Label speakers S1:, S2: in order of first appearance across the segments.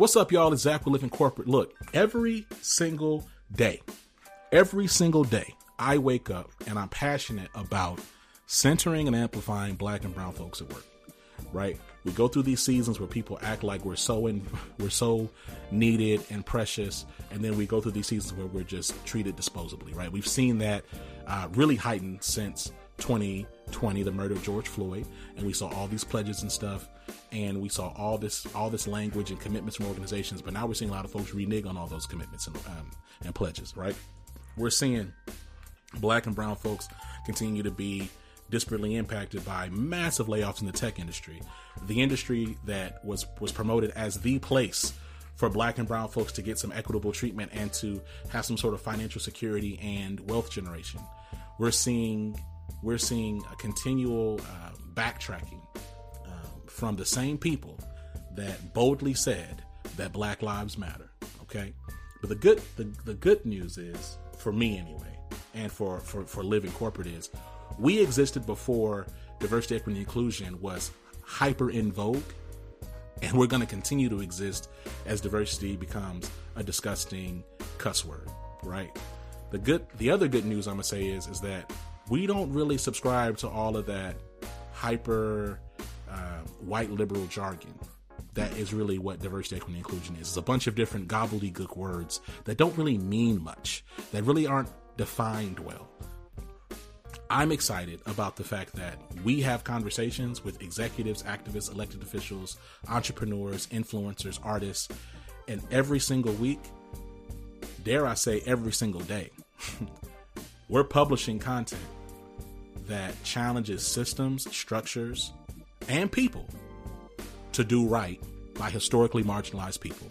S1: What's up, y'all? It's Zach with Living Corporate. Look, every single day, every single day, I wake up and I'm passionate about centering and amplifying black and brown folks at work. Right? We go through these seasons where people act like we're so in, we're so needed and precious, and then we go through these seasons where we're just treated disposably. Right? We've seen that uh, really heightened since 2020, the murder of George Floyd, and we saw all these pledges and stuff and we saw all this all this language and commitments from organizations. But now we're seeing a lot of folks renege on all those commitments and, um, and pledges. Right? We're seeing black and brown folks continue to be disparately impacted by massive layoffs in the tech industry, the industry that was was promoted as the place for black and brown folks to get some equitable treatment and to have some sort of financial security and wealth generation. We're seeing we're seeing a continual uh, backtracking from the same people that boldly said that Black Lives Matter. Okay, but the good the, the good news is for me anyway, and for for for living corporate is we existed before diversity, equity, and inclusion was hyper in vogue, and we're going to continue to exist as diversity becomes a disgusting cuss word, right? The good, the other good news I'm gonna say is is that we don't really subscribe to all of that hyper uh, white liberal jargon. That is really what diversity, equity, and inclusion is. It's a bunch of different gobbledygook words that don't really mean much, that really aren't defined well. I'm excited about the fact that we have conversations with executives, activists, elected officials, entrepreneurs, influencers, artists, and every single week, dare I say, every single day, we're publishing content that challenges systems, structures, and people to do right by historically marginalized people.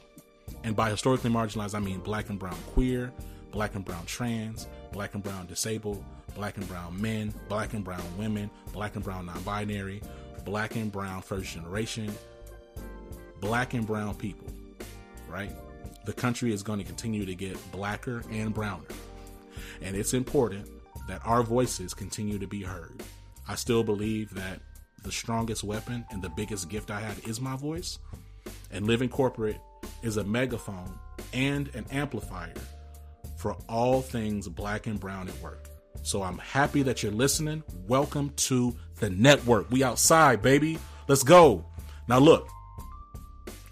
S1: And by historically marginalized, I mean black and brown queer, black and brown trans, black and brown disabled, black and brown men, black and brown women, black and brown non binary, black and brown first generation, black and brown people, right? The country is going to continue to get blacker and browner. And it's important that our voices continue to be heard. I still believe that the strongest weapon and the biggest gift I have is my voice. And Living Corporate is a megaphone and an amplifier for all things black and brown at work. So I'm happy that you're listening. Welcome to the network. We outside, baby. Let's go. Now look,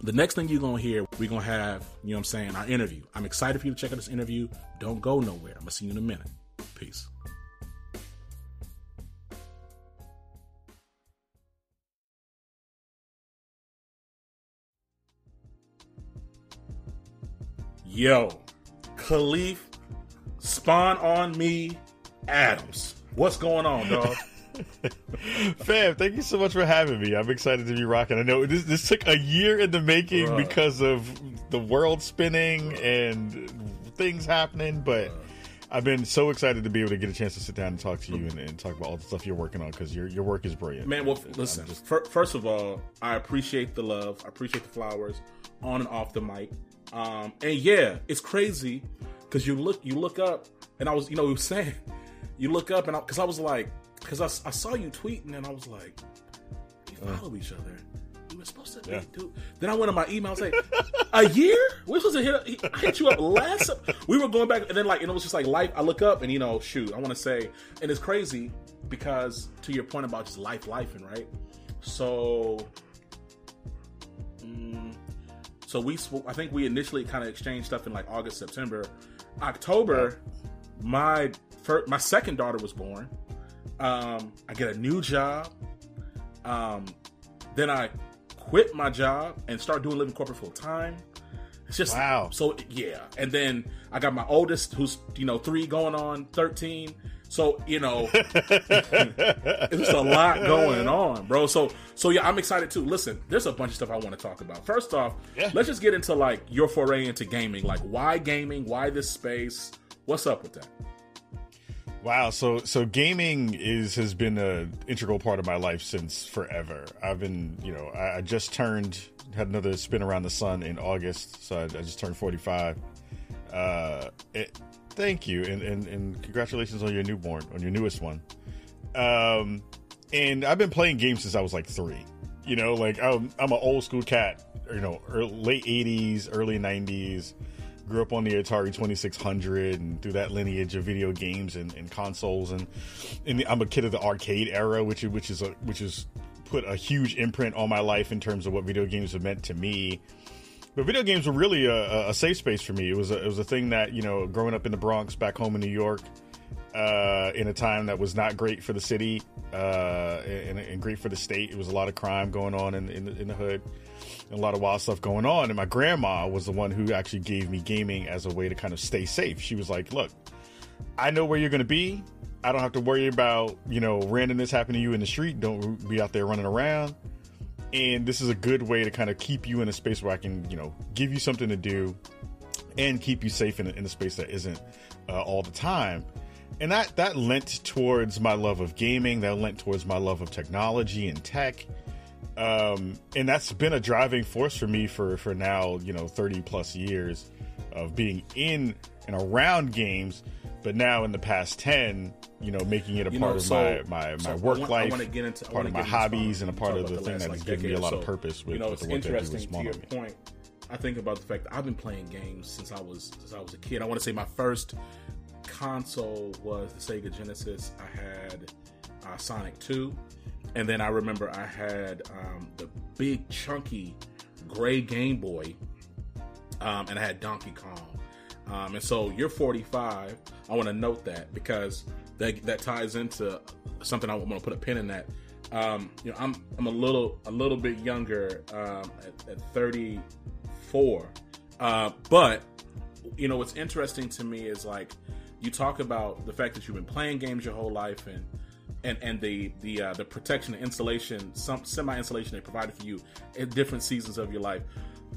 S1: the next thing you're gonna hear, we're gonna have, you know what I'm saying, our interview. I'm excited for you to check out this interview. Don't go nowhere. I'm gonna see you in a minute. Peace. Yo, Kahlief, spawn on me, Adams. What's going on, dog?
S2: Fam, thank you so much for having me. I'm excited to be rocking. I know this, this took a year in the making Bruh. because of the world spinning Bruh. and things happening, but Bruh. I've been so excited to be able to get a chance to sit down and talk to you and, and talk about all the stuff you're working on because your your work is brilliant.
S1: Man, well, listen. Just... First of all, I appreciate the love. I appreciate the flowers on and off the mic. Um, and yeah, it's crazy because you look you look up, and I was you know we were saying you look up, and because I, I, was like because I, I saw you tweeting, and I was like, we uh. follow uh, each other. Were supposed to yeah. dude. Then I went on my email and say, a year? We supposed to hit. I hit you up last. We were going back, and then like, and it was just like life. I look up, and you know, shoot, I want to say, and it's crazy because to your point about just life, life, and right. So, mm, so we, I think we initially kind of exchanged stuff in like August, September, October. My first, my second daughter was born. Um, I get a new job. Um, then I quit my job and start doing living corporate full time. It's just wow. So yeah, and then I got my oldest, who's you know three going on thirteen. So you know, it's a lot going on, bro. So so yeah, I'm excited too. Listen, there's a bunch of stuff I want to talk about. First off, yeah. let's just get into like your foray into gaming. Like, why gaming? Why this space? What's up with that?
S2: Wow, so so gaming is has been an integral part of my life since forever. I've been, you know, I, I just turned had another spin around the sun in August, so I, I just turned forty five. Uh, it, Thank you, and, and, and congratulations on your newborn, on your newest one. Um, and I've been playing games since I was like three. You know, like I'm, I'm an old school cat. You know, early, late '80s, early '90s. Grew up on the Atari 2600 and through that lineage of video games and, and consoles, and, I'm a kid of the arcade era, which which is a, which is put a huge imprint on my life in terms of what video games have meant to me. But video games were really a, a safe space for me. It was a, it was a thing that you know, growing up in the Bronx, back home in New York, uh, in a time that was not great for the city uh, and, and, great for the state. It was a lot of crime going on in, in, in the hood a lot of wild stuff going on. And my grandma was the one who actually gave me gaming as a way to kind of stay safe. She was like, "Look, I know where you're going to be. I don't have to worry about you know randomness happening to you in the street. Don't be out there running around." And this is a good way to kind of keep you in a space where I can, you know, give you something to do and keep you safe in a, in a space that isn't uh, all the time and that that lent towards my love of gaming that lent towards my love of technology and tech um, and that's been a driving force for me for for now you know 30 plus years of being in and around games but now in the past 10 you know making it a you part know, of so, my my, so work want, life into, part of my hobbies and a part of the thing that has given me a lot so, of purpose with, you know, with the work interesting I do with to your point
S1: I think about the fact that I've been playing games since I was since I was a kid. I want to say my first console was the Sega Genesis. I had uh, Sonic 2. And then I remember I had um, the big, chunky gray Game Boy. Um, and I had Donkey Kong. Um, and so you're 45. I want to note that because that, that ties into something I want to put a pin in that. Um, you know, I'm I'm a little a little bit younger um, at, at 34, uh, but you know what's interesting to me is like you talk about the fact that you've been playing games your whole life and and and the the uh, the protection and insulation some semi insulation they provided for you at different seasons of your life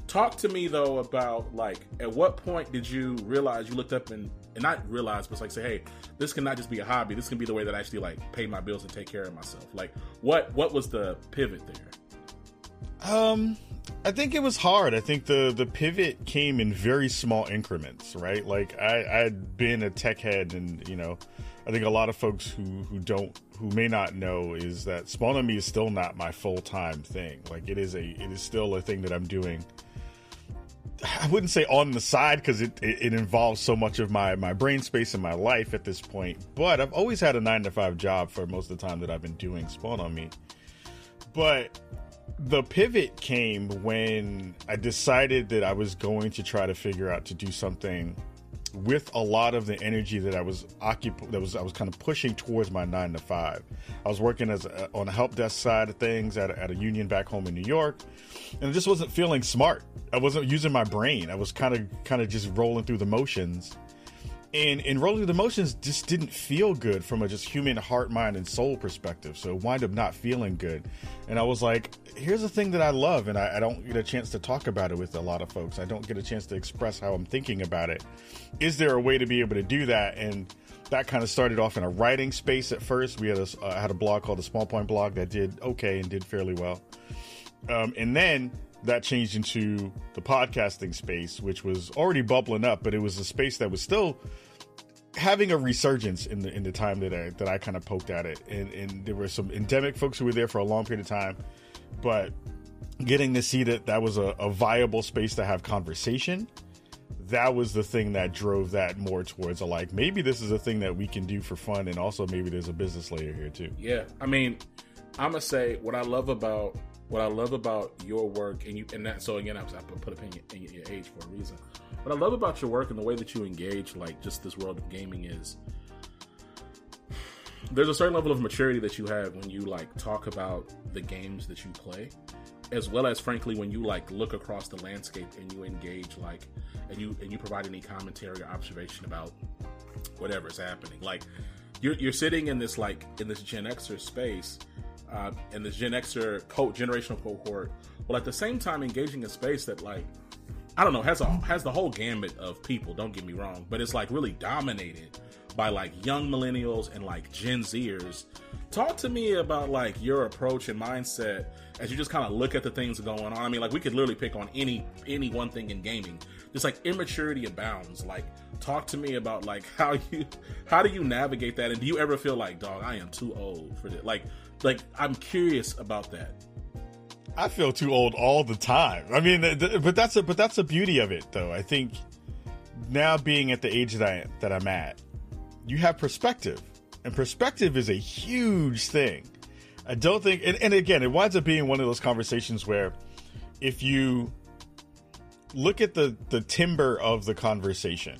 S1: talk to me though about like at what point did you realize you looked up and and not realize but like say hey this cannot just be a hobby this can be the way that i actually like pay my bills and take care of myself like what what was the pivot there
S2: um I think it was hard. I think the the pivot came in very small increments, right? Like I I'd been a tech head, and you know, I think a lot of folks who who don't who may not know is that Spawn on Me is still not my full time thing. Like it is a it is still a thing that I'm doing. I wouldn't say on the side because it, it, it involves so much of my my brain space in my life at this point. But I've always had a nine to five job for most of the time that I've been doing Spawn on Me. But the pivot came when I decided that I was going to try to figure out to do something with a lot of the energy that I was occup- that was I was kind of pushing towards my nine to five. I was working as a, on the help desk side of things at a, at a union back home in New York, and I just wasn't feeling smart. I wasn't using my brain. I was kind of kind of just rolling through the motions and and rolling the motions just didn't feel good from a just human heart mind and soul perspective. So it wound up not feeling good. And i was like here's a thing that i love and I, I, don't get a chance to talk about it with a lot of folks. I don't get a chance to express how i'm thinking about it. Is there a way to be able to do that? And that kind of started off in a writing space at first. We had a uh, had a blog called the small point blog that did okay and did fairly well. Um, and then that changed into the podcasting space, which was already bubbling up, but it was a space that was still having a resurgence in the in the time that I that I kind of poked at it. And and there were some endemic folks who were there for a long period of time, but getting to see that that was a, a viable space to have conversation that was the thing that drove that more towards a like maybe this is a thing that we can do for fun and also maybe there's a business layer here too
S1: yeah i mean i'm gonna say what i love about what I love about your work, and you, and that, so again, I, I put a pin in your, age for a reason. What I love about your work and the way that you engage, like just this world of gaming, is there's a certain level of maturity that you have when you like talk about the games that you play, as well as frankly when you like look across the landscape and you engage, like, and you and you provide any commentary or observation about whatever is happening. Like, you're you're sitting in this like in this Gen Xer space uh, and this Gen Xer co- generational cohort, while at the same time engaging a space that like I don't know has a has the whole gamut of people. Don't get me wrong, but it's like really dominated by like young millennials and like Gen Zers. Talk to me about like your approach and mindset as you just kind of look at the things going on. I mean, like we could literally pick on any any one thing in gaming. Just like immaturity abounds. Like, talk to me about like how you how do you navigate that, and do you ever feel like, dog, I am too old for this? Like, like I'm curious about that.
S2: I feel too old all the time. I mean, but that's a but that's the beauty of it, though. I think now being at the age that I that I'm at, you have perspective, and perspective is a huge thing. I don't think, and, and again, it winds up being one of those conversations where if you look at the the timber of the conversation,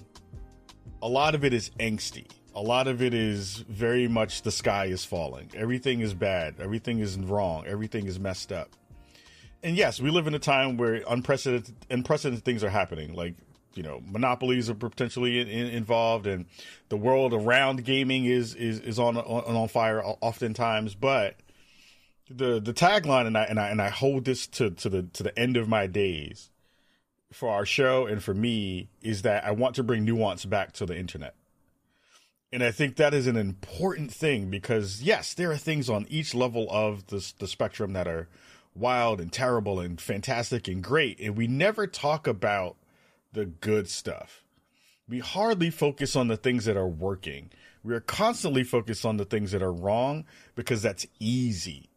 S2: a lot of it is angsty. A lot of it is very much the sky is falling. Everything is bad. Everything is wrong. Everything is messed up. And yes, we live in a time where unprecedented unprecedented things are happening. Like you know, monopolies are potentially in, in, involved, and the world around gaming is is is on on, on fire oftentimes. But the the tagline, and I and I and I hold this to to the to the end of my days for our show and for me is that I want to bring nuance back to the internet. And I think that is an important thing because yes, there are things on each level of the the spectrum that are wild and terrible and fantastic and great, and we never talk about the good stuff. We hardly focus on the things that are working. We are constantly focused on the things that are wrong because that's easy.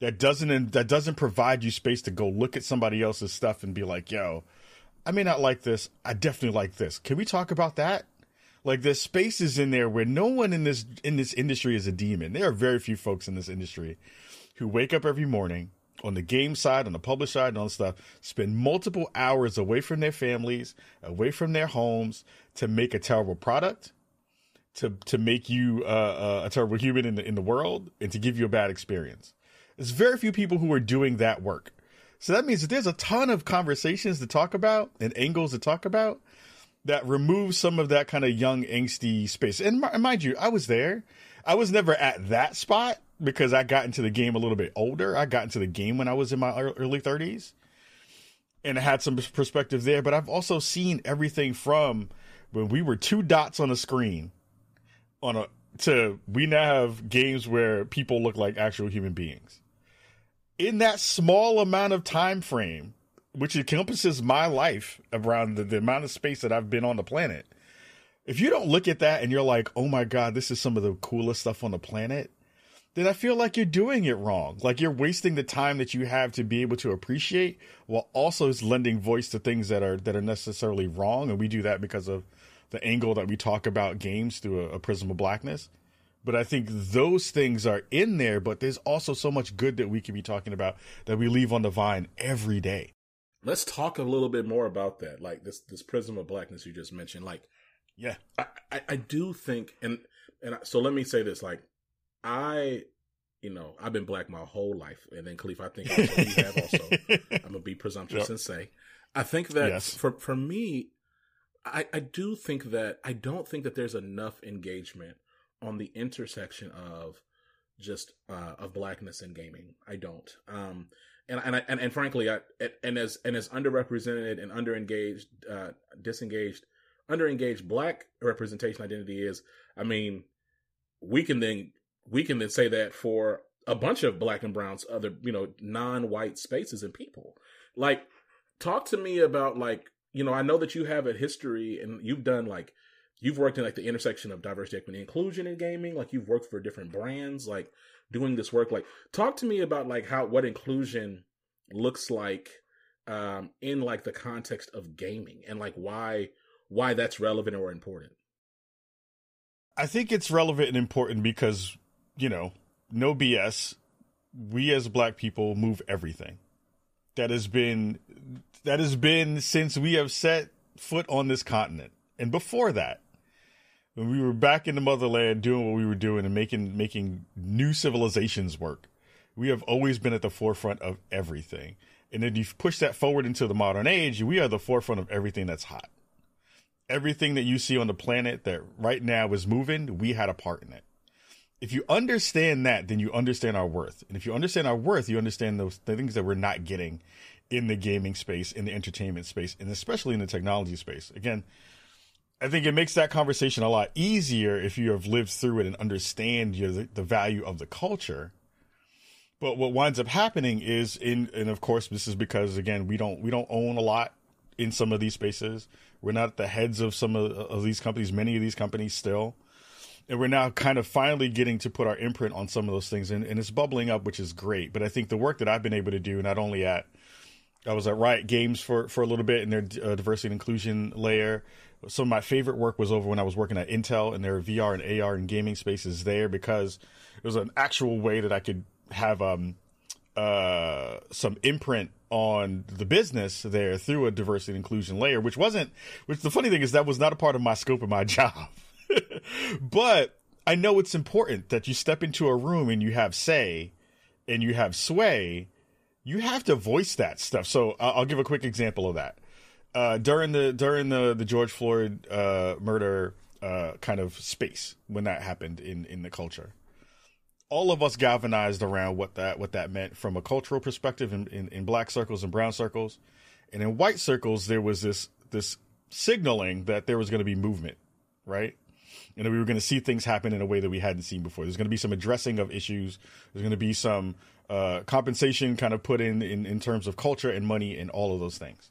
S2: That doesn't that doesn't provide you space to go look at somebody else's stuff and be like, "Yo, I may not like this. I definitely like this. Can we talk about that?" Like there's spaces in there where no one in this in this industry is a demon. There are very few folks in this industry who wake up every morning on the game side, on the publish side, and all this stuff, spend multiple hours away from their families, away from their homes to make a terrible product, to to make you uh, uh, a terrible human in the in the world, and to give you a bad experience. There's very few people who are doing that work. So that means that there's a ton of conversations to talk about and angles to talk about that removes some of that kind of young angsty space. And mind you, I was there. I was never at that spot, because I got into the game a little bit older. I got into the game when I was in my early 30s and I had some perspective there. But I've also seen everything from when we were two dots on a screen on a to we now have games where people look like actual human beings. In that small amount of time frame, which encompasses my life around the, the amount of space that I've been on the planet, if you don't look at that and you're like, oh my God, this is some of the coolest stuff on the planet, then I feel like you're doing it wrong. Like you're wasting the time that you have to be able to appreciate while also lending voice to things that are that are necessarily wrong. And we do that because of the angle that we talk about games through a, a prism of blackness. But I think those things are in there, but there's also so much good that we can be talking about that we leave on the vine every day.
S1: Let's talk a little bit more about that. Like this this prism of blackness you just mentioned. Like
S2: yeah.
S1: I, I, I do think and and so let me say this, like I, you know, I've been black my whole life, and then Kahlief, I think also you have also. I'm gonna be presumptuous yep. and say, I think that yes. for for me, I I do think that I don't think that there's enough engagement on the intersection of just uh, of blackness and gaming. I don't. Um, and and I, and, and frankly, I and as and as underrepresented and underengaged, uh, disengaged, underengaged black representation identity is, I mean, we can then we can then say that for a bunch of black and browns, other, you know, non-white spaces and people. Like, talk to me about like, you know, I know that you have a history and you've done like, you've worked in like the intersection of diversity, equity, inclusion in gaming. Like, you've worked for different brands, like doing this work. Like, talk to me about like how what inclusion looks like um in like the context of gaming and like why why that's relevant or important.
S2: I think it's relevant and important because you know, no BS. We as black people move everything. That has been that has been since we have set foot on this continent. And before that, when we were back in the motherland doing what we were doing and making making new civilizations work, we have always been at the forefront of everything. And then you push that forward into the modern age, we are the forefront of everything that's hot. Everything that you see on the planet that right now is moving, we had a part in it if you understand that, then you understand our worth. And if you understand our worth, you understand those things that we're not getting in the gaming space, in the entertainment space, and especially in the technology space. Again, I think it makes that conversation a lot easier if you have lived through it and understand you know, the, the value of the culture. But what winds up happening is in, and of course, this is because again, we don't we don't own a lot in some of these spaces. We're not the heads of some of, of these companies. Many of these companies still and we're now kind of finally getting to put our imprint on some of those things, and, and it's bubbling up, which is great. But I think the work that I've been able to do, not only at I was at Riot Games for for a little bit in their uh, diversity and inclusion layer. Some of my favorite work was over when I was working at Intel and their VR and AR and gaming spaces there because it was an actual way that I could have um, uh, some imprint on the business there through a diversity and inclusion layer, which wasn't. Which the funny thing is that was not a part of my scope of my job, but I know it's important that you step into a room and you have say and you have sway. You have to voice that stuff. So I'll, I'll give a quick example of that. Uh, during the during the the George Floyd uh, murder uh, kind of space when that happened in in the culture. All of us galvanized around what that what that meant from a cultural perspective in, in, in, black circles and brown circles. And in white circles there was this this signaling that there was going to be movement right? And we were going to see things happen in a way that we hadn't seen before. There's going to be some addressing of issues. There's going to be some uh, compensation kind of put in, in in terms of culture and money and all of those things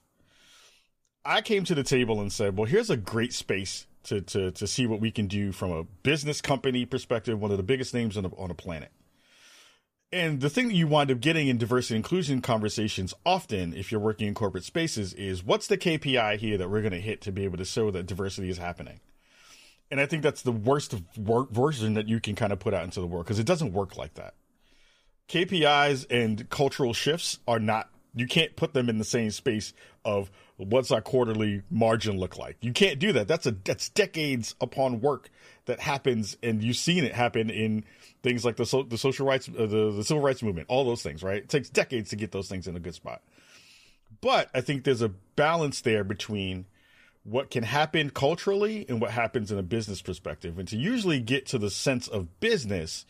S2: i came to the table and said well here's a great space to to to see what we can do from a business company perspective, one of the biggest names on the on the planet. And the thing that you wind up getting in diversity inclusion conversations often, if you're working in corporate spaces, is what's the KPI here that we're going to hit to be able to show that diversity is happening? And I think that's the worst version that you can kind of put out into the world because it doesn't work like that. KPIs and cultural shifts are not, you can't put them in the same space of what's our quarterly margin look like? You can't do that. That's a that's decades upon work that happens, and you've seen it happen in things like the so, the social rights, uh, the the civil rights movement, all those things. Right? It takes decades to get those things in a good spot. But I think there's a balance there between what can happen culturally and what happens in a business perspective. And to usually get to the sense of business,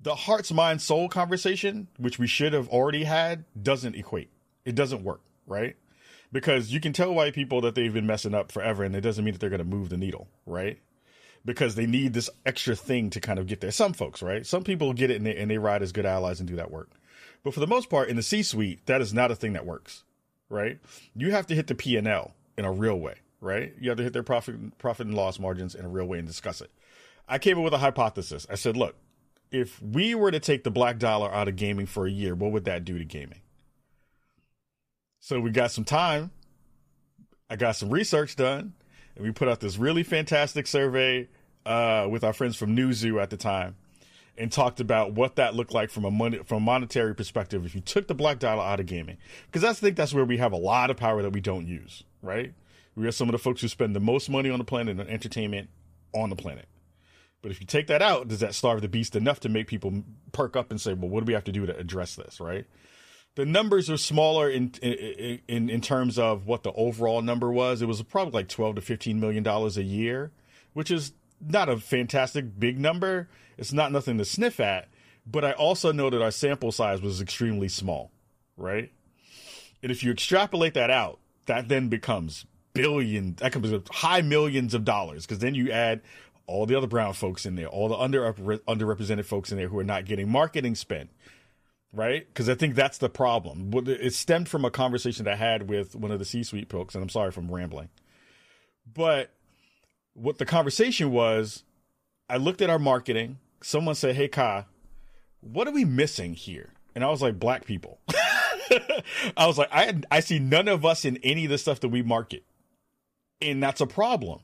S2: the hearts, mind, soul conversation, which we should have already had, doesn't equate. It doesn't work, right? Because you can tell white people that they've been messing up forever and it doesn't mean that they're going to move the needle, right? Because they need this extra thing to kind of get there. Some folks, right? Some people get it and they, and they ride as good allies and do that work. But for the most part, in the C suite, that is not a thing that works, right? You have to hit the P and L in a real way, right? You have to hit their profit profit and loss margins in a real way and discuss it. I came up with a hypothesis. I said, look, if we were to take the black dollar out of gaming for a year, what would that do to gaming? So we got some time. I got some research done, and we put out this really fantastic survey uh, with our friends from Newzoo at the time, and talked about what that looked like from a from a monetary perspective if you took the black dollar out of gaming. Because I think that's where we have a lot of power that we don't use. Right? We are some of the folks who spend the most money on the planet on entertainment on the planet. But if you take that out, does that starve the beast enough to make people perk up and say, "Well, what do we have to do to address this?" Right? The numbers are smaller in, in in in terms of what the overall number was. It was probably like twelve to fifteen million dollars a year, which is not a fantastic big number. It's not nothing to sniff at, but I also know that our sample size was extremely small, right? And if you extrapolate that out, that then becomes billion, that becomes high millions of dollars because then you add all the other brown folks in there, all the under underrepresented folks in there who are not getting marketing spent right? Because I think that's the problem. It stemmed from a conversation that I had with one of the C-suite folks, and I'm sorry if I'm rambling. But what the conversation was, I looked at our marketing. Someone said, "Hey, Ka, what are we missing here?" And I was like, "Black people." I was like, I I see none of us in any of the stuff that we market, and that's a problem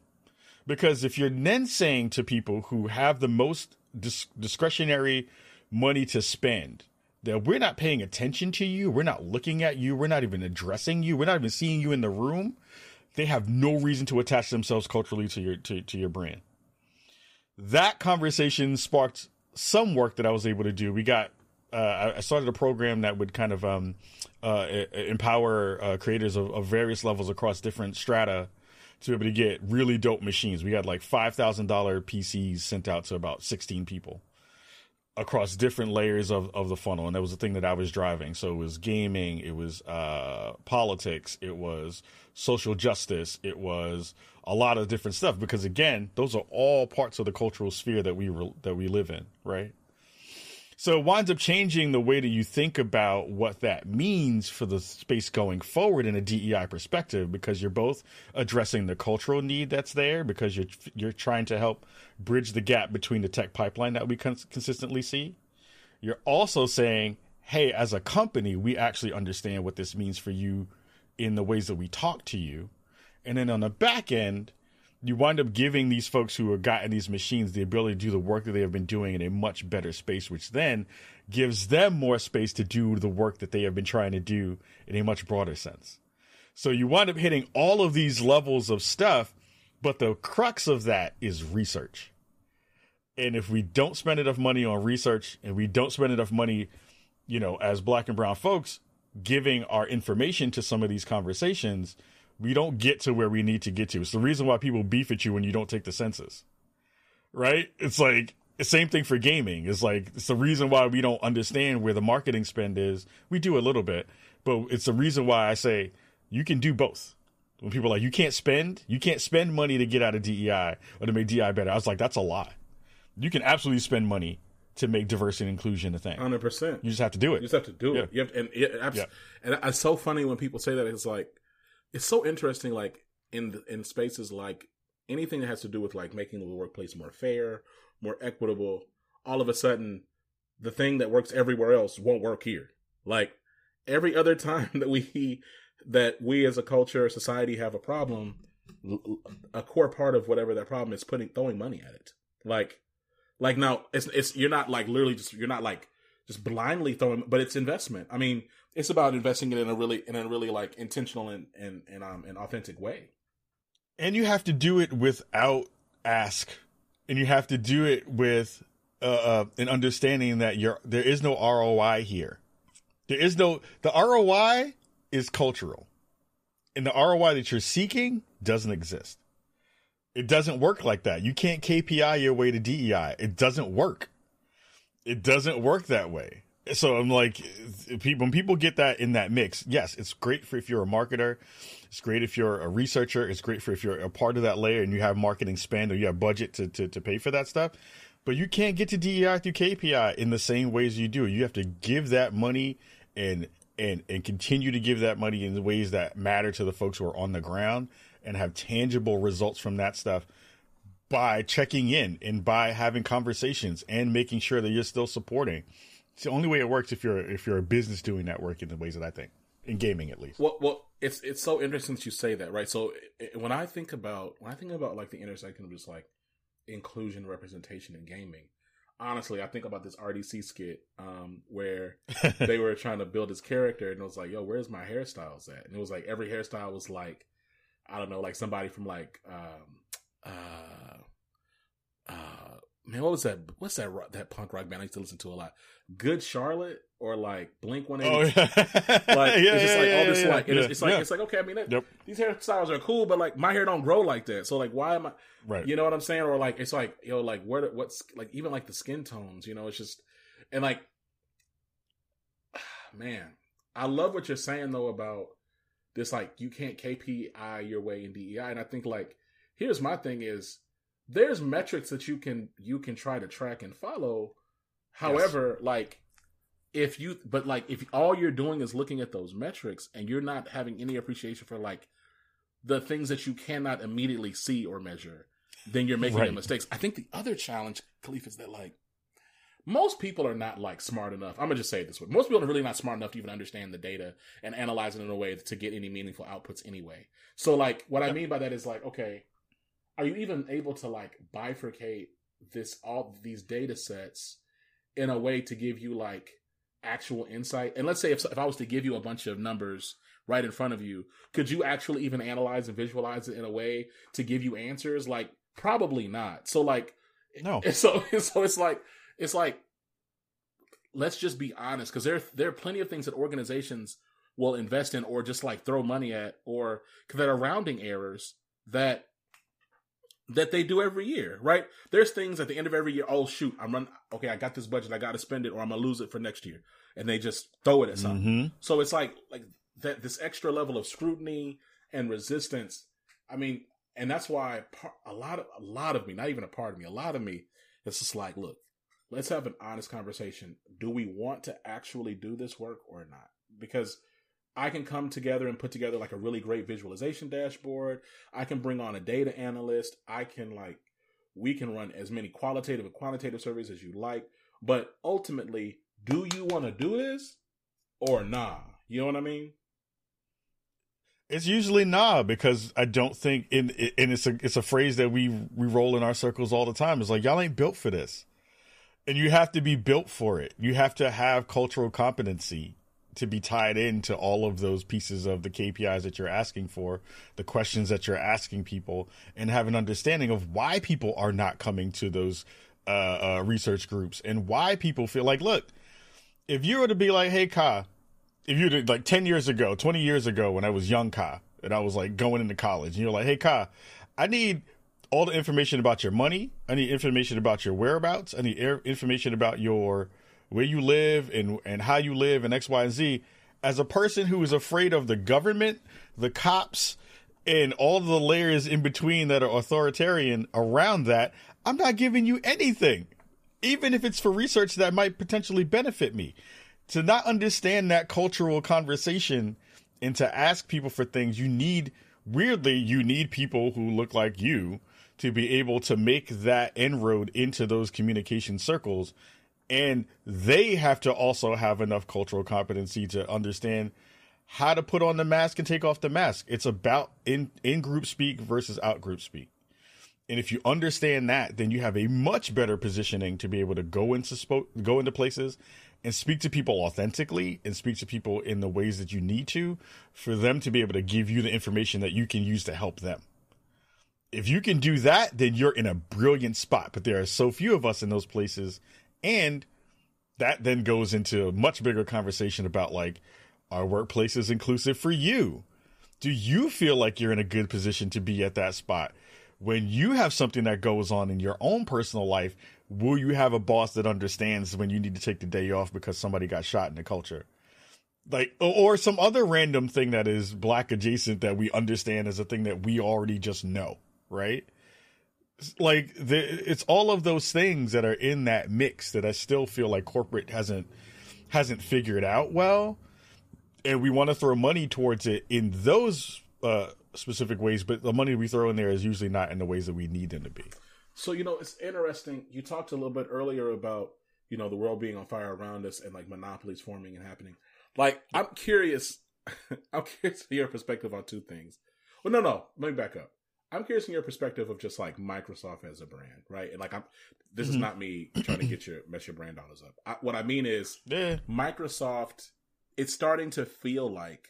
S2: because if you're then saying to people who have the most dis- discretionary money to spend that we're not paying attention to you, we're not looking at you, we're not even addressing you, we're not even seeing you in the room, they have no reason to attach themselves culturally to your to, to your brand. That conversation sparked some work that I was able to do. We got uh, I started a program that would kind of um, uh, empower uh, creators of, of, various levels across different strata to be able to get really dope machines. We had like five thousand dollar PCs sent out to about sixteen people across different layers of, of the funnel and that was the thing that i was driving. So it was gaming it was uh, politics it was social justice it was a lot of different stuff because again those are all parts of the cultural sphere that we re- that we live in right So it winds up changing the way that you think about what that means for the space going forward in a DEI perspective, because you're both addressing the cultural need that's there, because you're you're trying to help bridge the gap between the tech pipeline that we cons- consistently see. You're also saying, hey, as a company, we actually understand what this means for you in the ways that we talk to you, and then on the back end you wind up giving these folks who have gotten these machines the ability to do the work that they have been doing in a much better space, which then gives them more space to do the work that they have been trying to do in a much broader sense. So you wind up hitting all of these levels of stuff, but the crux of that is research. And if we don't spend enough money on research and we don't spend enough money, you know, as black and brown folks, giving our information to some of these conversations, we don't get to where we need to get to. It's the reason why people beef at you when you don't take the census. Right? It's like same thing for gaming. It's like it's the reason why we don't understand where the marketing spend is. We do a little bit, but it's the reason why I say you can do both. When people are like, you can't spend, you can't spend money to get out of DEI or to make DEI better. I was like, that's a lie. You can absolutely spend money to make diversity and inclusion a thing.
S1: Hundred percent.
S2: You just have to do it.
S1: You just have to do
S2: Yeah.
S1: it. You have to, and it, abs-
S2: Yeah.
S1: and it's so funny when people say that. It's like it's so interesting. Like in the, in spaces like anything that has to do with like making the workplace more fair, more equitable. All of a sudden, the thing that works everywhere else won't work here. Like every other time that we that we as a culture or society have a problem, a core part of whatever that problem is putting throwing money at it. Like like now it's it's you're not like literally just you're not like just blindly throwing but it's investment. I mean, it's about investing it in a really in a really like intentional and and, and um an authentic way.
S2: and you have to do it without ask and you have to do it with uh, uh, an understanding that you're there is no ROI here. There is no the ROI is cultural, and the ROI that you're seeking doesn't exist. It doesn't work like that. You can't KPI your way to DEI. It doesn't work. It doesn't work that way. So I'm like, when people get that in that mix, yes, it's great for if you're a marketer. It's great if you're a researcher. It's great for if you're a part of that layer and you have marketing spend or you have budget to, to, to pay for that stuff. But you can't get to DEI through KPI in the same ways you do. You have to give that money and and and continue to give that money in ways that matter to the folks who are on the ground and have tangible results from that stuff by checking in and by having conversations and making sure that you're still supporting. It's the only way it works if you're if you're a business doing that work in the ways that I think in gaming at least.
S1: Well, well, it's it's so interesting that you say that, right? So it, when I think about when I think about like the intersection of just like inclusion, representation in gaming, honestly, I think about this RDC skit um, where they were trying to build his character, and it was like, "Yo, where's my hairstyles at?" And it was like every hairstyle was like, I don't know, like somebody from like, um, uh, uh, man, what was that? What's that? ro- That punk rock band I used to listen to a lot. Good Charlotte or like Blink One Eighty
S2: Oh yeah,
S1: like it's just like all this like
S2: yeah,
S1: it's, it's like
S2: yeah.
S1: it's like okay I mean that,
S2: Yep.
S1: these hairstyles are cool but like my hair don't grow like that so like why am I
S2: right.
S1: you know what I'm saying or like it's like yo like where what's like even like the skin tones you know it's just and like man I love what you're saying though about this like you can't KPI your way in DEI and I think like here's my thing is there's metrics that you can you can try to track and follow. However like if you but like if all you're doing is looking at those metrics and you're not having any appreciation for like the things that you cannot immediately see or measure then you're making
S2: Right.
S1: mistakes. I think the other challenge Kahlief is that like most people are not like smart enough. I'm gonna just say it this way. Most people are really not smart enough to even understand the data and analyze it in a way to get any meaningful outputs anyway. So like what i mean by that is like okay are you even able to like bifurcate this all these data sets in a way to give you like actual insight? And let's say if, if i was to give you a bunch of numbers right in front of you could you actually even analyze and visualize it in a way to give you answers? Like probably not. So like
S2: No.
S1: so so it's like it's like let's just be honest because there there are plenty of things that organizations will invest in or just like throw money at or that are rounding errors that that they do every year, right? There's things at the end of every year. Oh shoot, I'm running. Okay, I got this budget. I got to spend it, or I'm gonna lose it for next year. And they just throw it at something.
S2: hmm
S1: So it's like like that this extra level of scrutiny and resistance. I mean, and that's why par- a lot of a lot of me, not even a part of me, a lot of me, it's just like, look, let's have an honest conversation. Do we want to actually do this work or not? Because I can come together and put together like a really great visualization dashboard. I can bring on a data analyst. I can like, we can run as many qualitative and quantitative surveys as you like. But ultimately, do you want to do this or nah? You know what I mean?
S2: It's usually nah because I don't think in and it's a it's a phrase that we we roll in our circles all the time. It's like y'all ain't built for this, and you have to be built for it. You have to have cultural competency to be tied into all of those pieces of the KPIs that you're asking for, the questions that you're asking people, and have an understanding of why people are not coming to those uh, uh, research groups and why people feel like, look, if you were to be like, hey, Ka, if you did like 10 years ago, 20 years ago when I was young Ka, and I was like going into college, and you're like, hey, Ka, I need all the information about your money. I need information about your whereabouts. I need information about your where you live and and how you live and X, Y, and Z. As a person who is afraid of the government, the cops, and all the layers in between that are authoritarian around that, I'm not giving you anything, even if it's for research that might potentially benefit me. To not understand that cultural conversation and to ask people for things, you need, weirdly, you need people who look like you to be able to make that inroad into those communication circles. And they have to also have enough cultural competency to understand how to put on the mask and take off the mask. It's about in in group speak versus out group speak. And if you understand that, then you have a much better positioning to be able to go into spo- go into places and speak to people authentically and speak to people in the ways that you need to for them to be able to give you the information that you can use to help them. If you can do that, then you're in a brilliant spot. But there are so few of us in those places. And that then goes into a much bigger conversation about like, our workplace is inclusive for you? Do you feel like you're in a good position to be at that spot? when you have something that goes on in your own personal life, will you have a boss that understands when you need to take the day off because somebody got shot in the culture? Like, or some other random thing that is black adjacent that we understand as a thing that we already just know, right? Like, the, it's all of those things that are in that mix that I still feel like corporate hasn't hasn't figured out well, and we want to throw money towards it in those uh, specific ways, but the money we throw in there is usually not in the ways that we need them to be.
S1: So you know, it's interesting. You talked a little bit earlier about you know the world being on fire around us and like monopolies forming and happening. Like, I'm curious. I'm curious to see your perspective on two things. Well, no, no. Let me back up. I'm curious in your perspective of just like Microsoft as a brand, right? And like, I'm this mm-hmm. is not me trying to get your mess your brand dollars up. I, what I mean is, yeah. Microsoft. It's starting to feel like,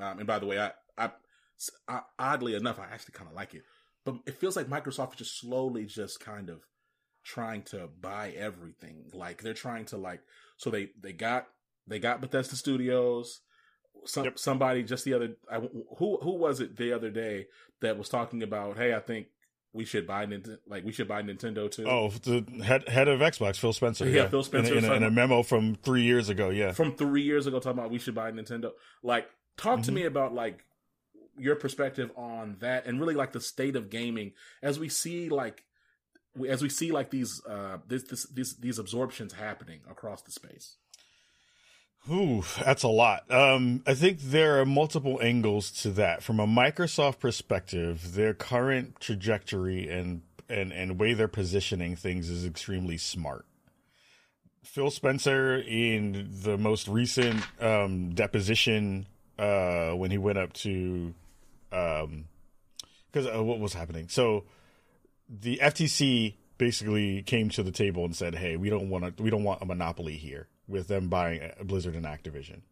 S1: um, and by the way, I, I oddly enough, I actually kind of like it. But it feels like Microsoft is just slowly just kind of trying to buy everything. Like they're trying to like so they they got they got Bethesda Studios. Some yep. somebody just the other I, who who was it the other day that was talking about hey I think we should buy Nintendo like we should buy Nintendo too.
S2: Oh, the head head of Xbox, Phil Spencer.
S1: Yeah, yeah. Phil Spencer
S2: in, in, a, in, a, memo from three years ago. Yeah,
S1: from three years ago, talking about we should buy Nintendo. Like, talk mm-hmm. to me about like your perspective on that and really like the state of gaming as we see like as we see like these uh this, this these these absorptions happening across the space
S2: Ooh, that's a lot. Um, I think there are multiple angles to that. From a Microsoft perspective, their current trajectory and and and way they're positioning things is extremely smart. Phil Spencer in the most recent um, deposition uh, when he went up to um, because uh, what was happening? So the FTC basically came to the table and said, "Hey, we don't want to, we don't want a monopoly here with them buying uh, Blizzard and Activision."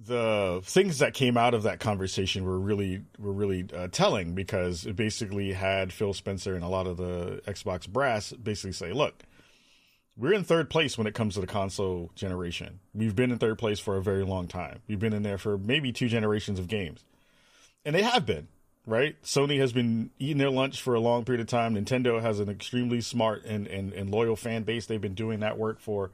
S2: The things that came out of that conversation were really were really uh, telling because it basically had Phil Spencer and a lot of the Xbox brass basically say, "Look, we're in third place when it comes to the console generation. We've been in third place for a very long time. We've been in there for maybe two generations of games and they have been right. Sony has been eating their lunch for a long period of time. Nintendo has an extremely smart and and, and loyal fan base. They've been doing that work for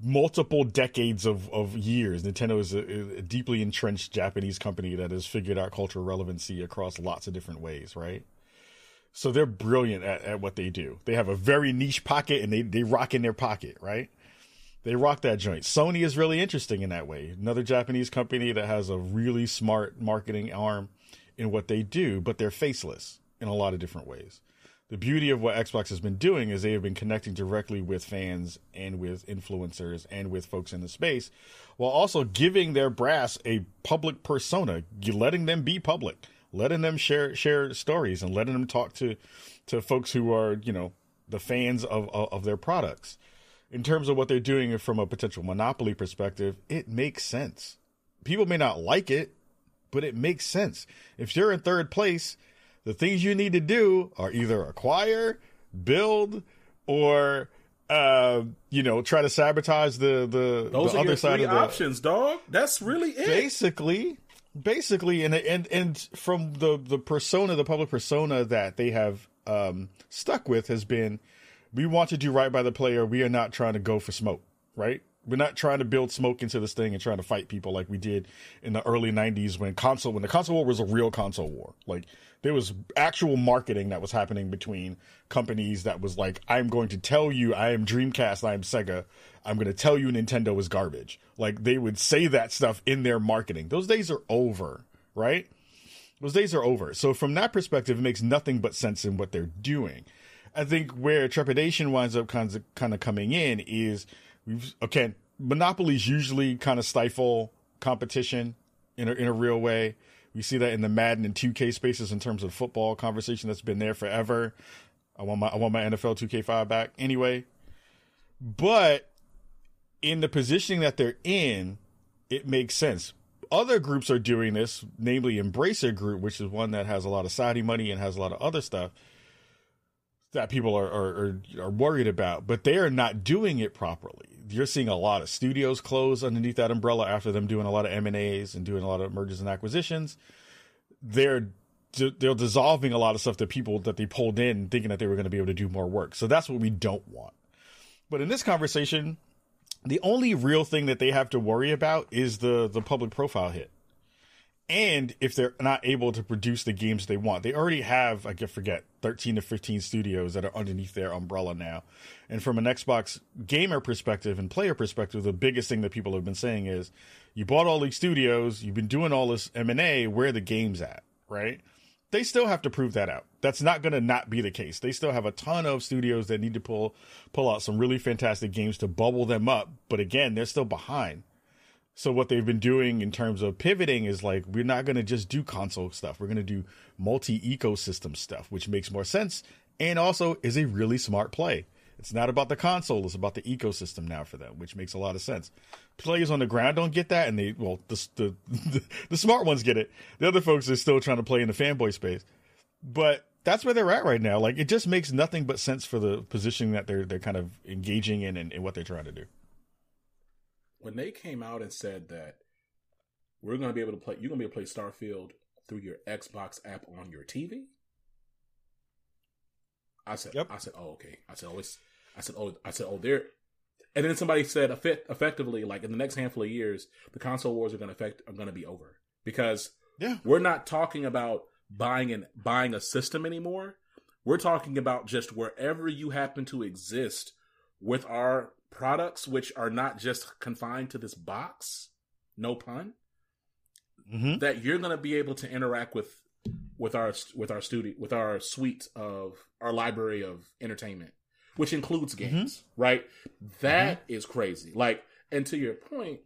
S2: multiple decades of, of years. Nintendo is a, a, deeply entrenched Japanese company that has figured out cultural relevancy across lots of different ways, right? So they're brilliant at, at what they do. They have a very niche pocket and they, they rock in their pocket, right? They rock that joint. Sony is really interesting in that way. Another Japanese company that has a really smart marketing arm in what they do, but they're faceless in a lot of different ways. The beauty of what Xbox has been doing is they have been connecting directly with fans and with influencers and with folks in the space while also giving their brass a public persona, letting them be public letting them share share stories and letting them talk to to folks who are you know the fans of, of, of their products. In terms of what they're doing from a potential monopoly perspective, it makes sense. People may not like it, but it makes sense. If you're in third place, the things you need to do are either acquire, build, or uh, you know, try to sabotage the the,
S1: Those
S2: the other side of the
S1: options, dog. That's really it.
S2: basically basically and and and from the the persona the public persona that they have um stuck with has been we want to do right by the player we are not trying to go for smoke right we're not trying to build smoke into this thing and trying to fight people like we did in the early 90s when console when the console war was a real console war like there was actual marketing that was happening between companies that was like i'm going to tell you i am dreamcast i am sega i'm going to tell you nintendo is garbage. Like they would say that stuff in their marketing. Those days are over right? Those days are over. So from that perspective it makes nothing but sense in what they're doing. I think where trepidation winds up kind of kind of coming in is we've okay monopolies usually kind of stifle competition in a, in a real way we see that in the Madden and 2K spaces in terms of football conversation that's been there forever. I want my I want my NFL 2K5 back anyway. But in the positioning that they're in, it makes sense. Other groups are doing this, namely Embracer Group, which is one that has a lot of Saudi money and has a lot of other stuff that people are are, are worried about, but they are not doing it properly. You're seeing a lot of studios close underneath that umbrella after them doing a lot of M and A's and doing a lot of mergers and acquisitions. They're they're dissolving a lot of stuff that people that they pulled in thinking that they were going to be able to do more work. So that's what we don't want. But in this conversation, the only real thing that they have to worry about is the the public profile hit and if they're not able to produce the games they want they already have i can forget 13 to 15 studios that are underneath their umbrella now. And from an xbox gamer perspective and player perspective the biggest thing that people have been saying is you bought all these studios you've been doing all this m&a where the games at right? They still have to prove that out. That's not going to not be the case. They still have a ton of studios that need to pull pull out some really fantastic games to bubble them up. But again they're still behind so what they've been doing in terms of pivoting is like we're not going to just do console stuff. We're going to do multi ecosystem stuff, which makes more sense and also is a really smart play. It's not about the console; it's about the ecosystem now for them, which makes a lot of sense. Players on the ground don't get that, and they well, the the, the, smart ones get it. The other folks are still trying to play in the fanboy space, but that's where they're at right now. Like it just makes nothing but sense for the positioning that they're they're kind of engaging in and, and what they're trying to do
S1: when they came out and said that we're going to be able to play, you're going to be able to play Starfield through your Xbox app on your TV. I said, yep. I said, oh, okay. I said, oh, I said, oh, I said, oh, there. And then somebody said, effectively, like in the next handful of years, the console wars are going to affect are going to be over because
S2: yeah,
S1: we're not talking about buying and buying a system anymore. We're talking about just wherever you happen to exist with our products, which are not just confined to this box, no pun, mm-hmm. that you're going to be able to interact with with our with our studio with our suite of our library of entertainment, which includes mm-hmm. games. Mm-hmm. Right, That mm-hmm. is crazy. Like, and to your point,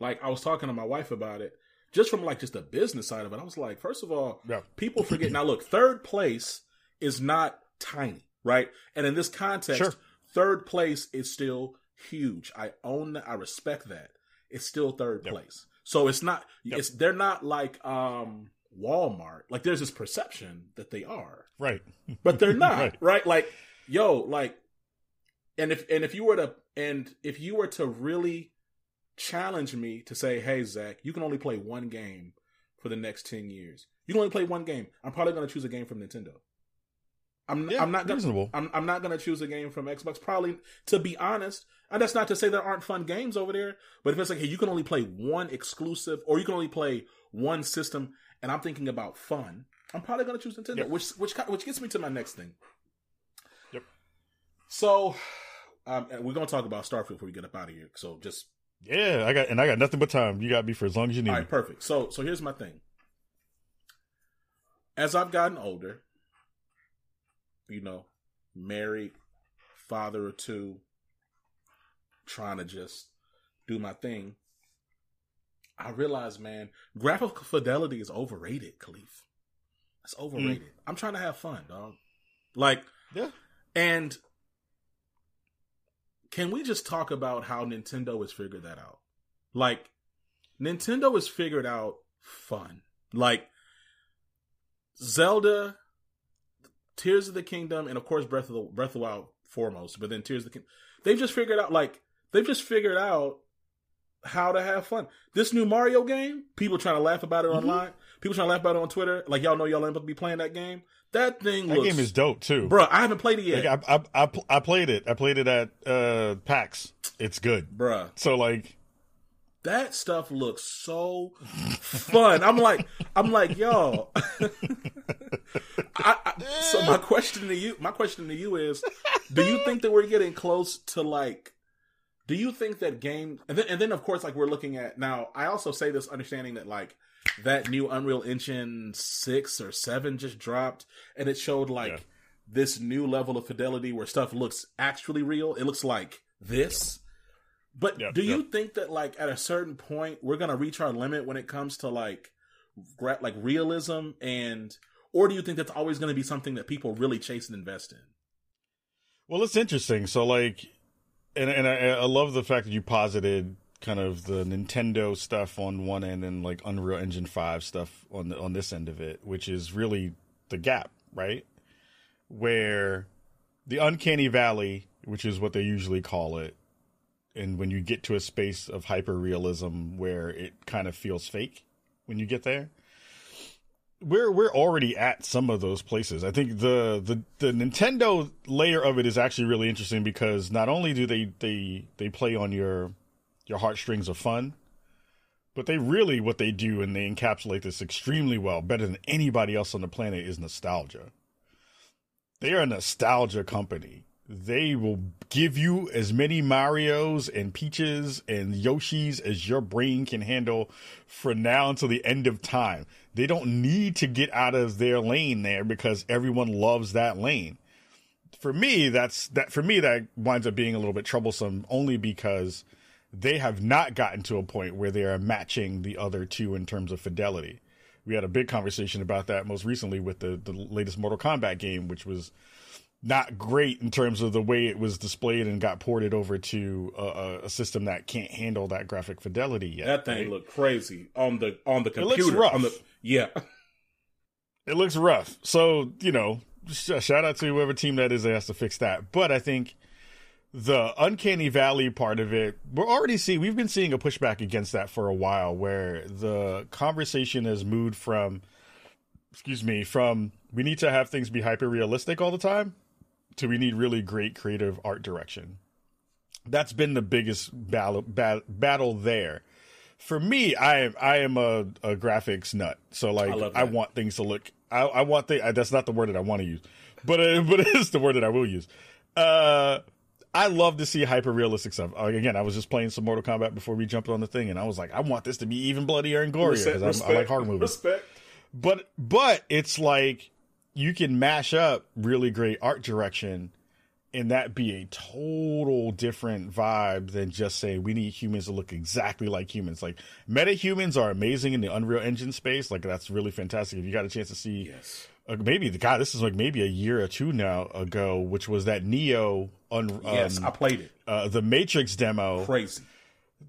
S1: like I was talking to my wife about it. Just from like just the business side of it, I was like, first of all, yeah. people forget. now, look, third place is not tiny, right? And in this context, sure Third place is still huge. I own that. I respect that. It's still third yep. place. So it's not. Yep. It's they're not like um Walmart. Like there's this perception that they are
S2: right,
S1: but they're not right. right. Like yo, like, and if and if you were to and if you were to really challenge me to say, hey Zach, you can only play one game for the next ten years. You can only play one game. I'm probably going to choose a game from Nintendo. I'm yeah, I'm not gonna, reasonable. I'm I'm not gonna choose a game from Xbox. Probably to be honest, and that's not to say there aren't fun games over there. But if it's like, hey, you can only play one exclusive, or you can only play one system, and I'm thinking about fun, I'm probably gonna choose Nintendo,
S2: Yep.
S1: which which which gets me to my next thing.
S2: Yep.
S1: So, um, we're gonna talk about Starfield before we get up out of here. So just
S2: Yeah, I got and I got nothing but time. You got me for as long as you need.
S1: all right, perfect. So so here's my thing. As I've gotten older, you know, married, father or two, trying to just do my thing. I realize, man, graphical fidelity is overrated, Kahlief. It's hmm. overrated. I'm trying to have fun, dog. Like,
S2: Yeah.
S1: and can we just talk about how Nintendo has figured that out? Like, Nintendo has figured out fun. Like, Zelda, Tears of the Kingdom, and of course Breath of the Breath of the Wild foremost, but then Tears of the Kingdom. They've just figured out like they've just figured out how to have fun. This new Mario game, people trying to laugh about it
S2: Mm-hmm.
S1: online. People trying to laugh about it on Twitter. Like y'all know y'all ain't about to be playing that game. That thing
S2: That
S1: looks
S2: game is dope too.
S1: Bro, I haven't played it yet.
S2: Like, I, I, I, I played it. I played it at uh, PAX. It's good.
S1: Bruh.
S2: So like,
S1: That stuff looks so fun. I'm like, I'm like, y'all. I, I, so my question to you, my question to you is, do you think that we're getting close to like, do you think that game, and then, and then of course, like we're looking at now. I also say this understanding that like that new Unreal Engine six or seven just dropped, and it showed like
S2: Yeah.
S1: this new level of fidelity where stuff looks actually real. It looks like this. But
S2: Yep,
S1: do you think that like at a certain point we're gonna reach our limit when it comes to like gra- like realism and or do you think that's always gonna be something that people really chase and invest in?
S2: well, it's interesting. So like, and and I, I love the fact that you posited kind of the Nintendo stuff on one end and like Unreal Engine Five stuff on the, on this end of it, which is really the gap, right? Where the uncanny valley, which is what they usually call it, and when you get to a space of hyper realism where it kind of feels fake when you get there we're we're already at some of those places. I think the the the Nintendo layer of it is actually really interesting because not only do they they they play on your your heartstrings of fun, but they really what they do and they encapsulate this extremely well, better than anybody else on the planet is nostalgia. They are a nostalgia company. They will give you as many Marios and Peaches and Yoshis as your brain can handle for now until the end of time. They don't need to get out of their lane there because everyone loves that lane. For me, that's that for me that winds up being a little bit troublesome only because they have not gotten to a point where they are matching the other two in terms of fidelity. We had a big conversation about that most recently with the, the latest Mortal Kombat game, which was not great in terms of the way it was displayed and got ported over to a, a, system that can't handle that graphic fidelity yet.
S1: That thing
S2: right?
S1: looked crazy on the on the
S2: looks
S1: computer.
S2: rough.
S1: On the yeah,
S2: it looks rough. So you know, sh- shout out to whoever team that is that has to fix that. But I think the uncanny valley part of it, we're already seeing. We've been seeing a pushback against that for a while, where the conversation has moved from, excuse me, from we need to have things be hyper realistic all the time, to we need really great creative art direction. That's been the biggest battle ba- battle there. For me, I am I am a, a graphics nut, so like
S1: I
S2: I want things to look. I, I want the. That's not the word that I want to use, but uh, but it is the word that I will use. Uh, I love to see hyper realistic stuff. Again, I was just playing some Mortal Kombat before we jumped on the thing, and I was like, I want this to be even bloodier and gorier because I like horror movies.
S1: Respect.
S2: But but it's like you can mash up really great art direction and that be a total different vibe than just saying we need humans to look exactly like humans. Like meta humans are amazing in the Unreal Engine space. Like that's really fantastic. If you got a chance to see
S1: Yes.
S2: uh, maybe the guy, this is like maybe a year or two now ago, which was that Neo un,
S1: Yes,
S2: um,
S1: I played it.
S2: uh, the Matrix demo
S1: Crazy.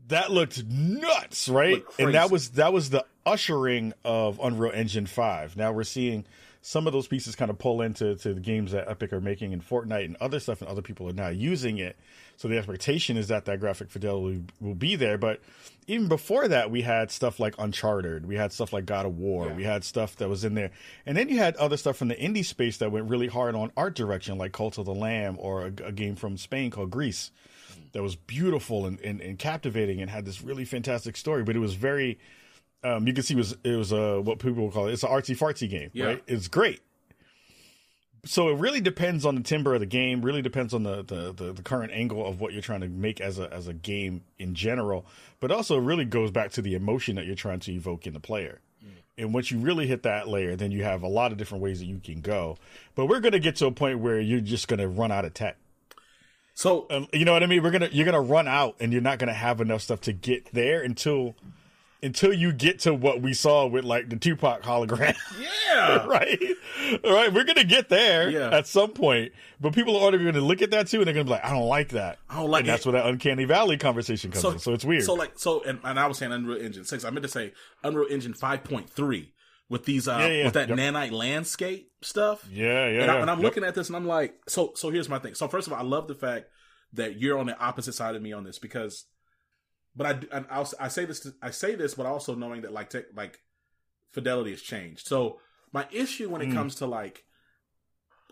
S2: that looked nuts, right?
S1: Looked
S2: And that was that was the ushering of Unreal Engine Five. Now we're seeing some of those pieces kind of pull into to the games that Epic are making in Fortnite and other stuff, and other people are now using it. So the expectation is that that graphic fidelity will be there. But even before that, we had stuff like Uncharted, we had stuff like God of War,
S1: Yeah.
S2: we had stuff that was in there, and then you had other stuff from the indie space that went really hard on art direction, like Cult of the Lamb or a, a game from Spain called Gris that was beautiful and, and, and captivating and had this really fantastic story, but it was very um, you can see it was it was a what people will call it. It's an artsy fartsy game,
S1: Yeah.
S2: right? It's great. So it really depends on the timber of the game. Really depends on the, the, the, the current angle of what you're trying to make as a as a game in general. But also, it really goes back to the emotion that you're trying to evoke in the player. And once you really hit that layer, then you have a lot of different ways that you can go. But we're going to get to a point where you're just going to run out of tech.
S1: So
S2: Um, you know what I mean? We're gonna you're gonna run out, and you're not gonna have enough stuff to get there until until you get to what we saw with like the Tupac hologram,
S1: yeah,
S2: right? All right, we're gonna get there
S1: Yeah.
S2: at some point, but people are already going to look at that too, and they're gonna be like, "I don't like that."
S1: I don't like
S2: and that's
S1: it.
S2: where that uncanny valley conversation comes in. So it's weird.
S1: So like so, and, and I was saying Unreal Engine six. I meant to say Unreal Engine five point three with these uh
S2: Yeah, yeah,
S1: with that
S2: yep.
S1: nanite landscape stuff.
S2: yeah, yeah,
S1: and, I, I'm
S2: Yep.
S1: looking at this and I'm like, so so here's my thing. So first of all, I love the fact that you're on the opposite side of me on this because, but I do- and I'll, I say this to, I say this, but also knowing that like tech, like fidelity has changed. So my issue when it
S2: Mm.
S1: comes to like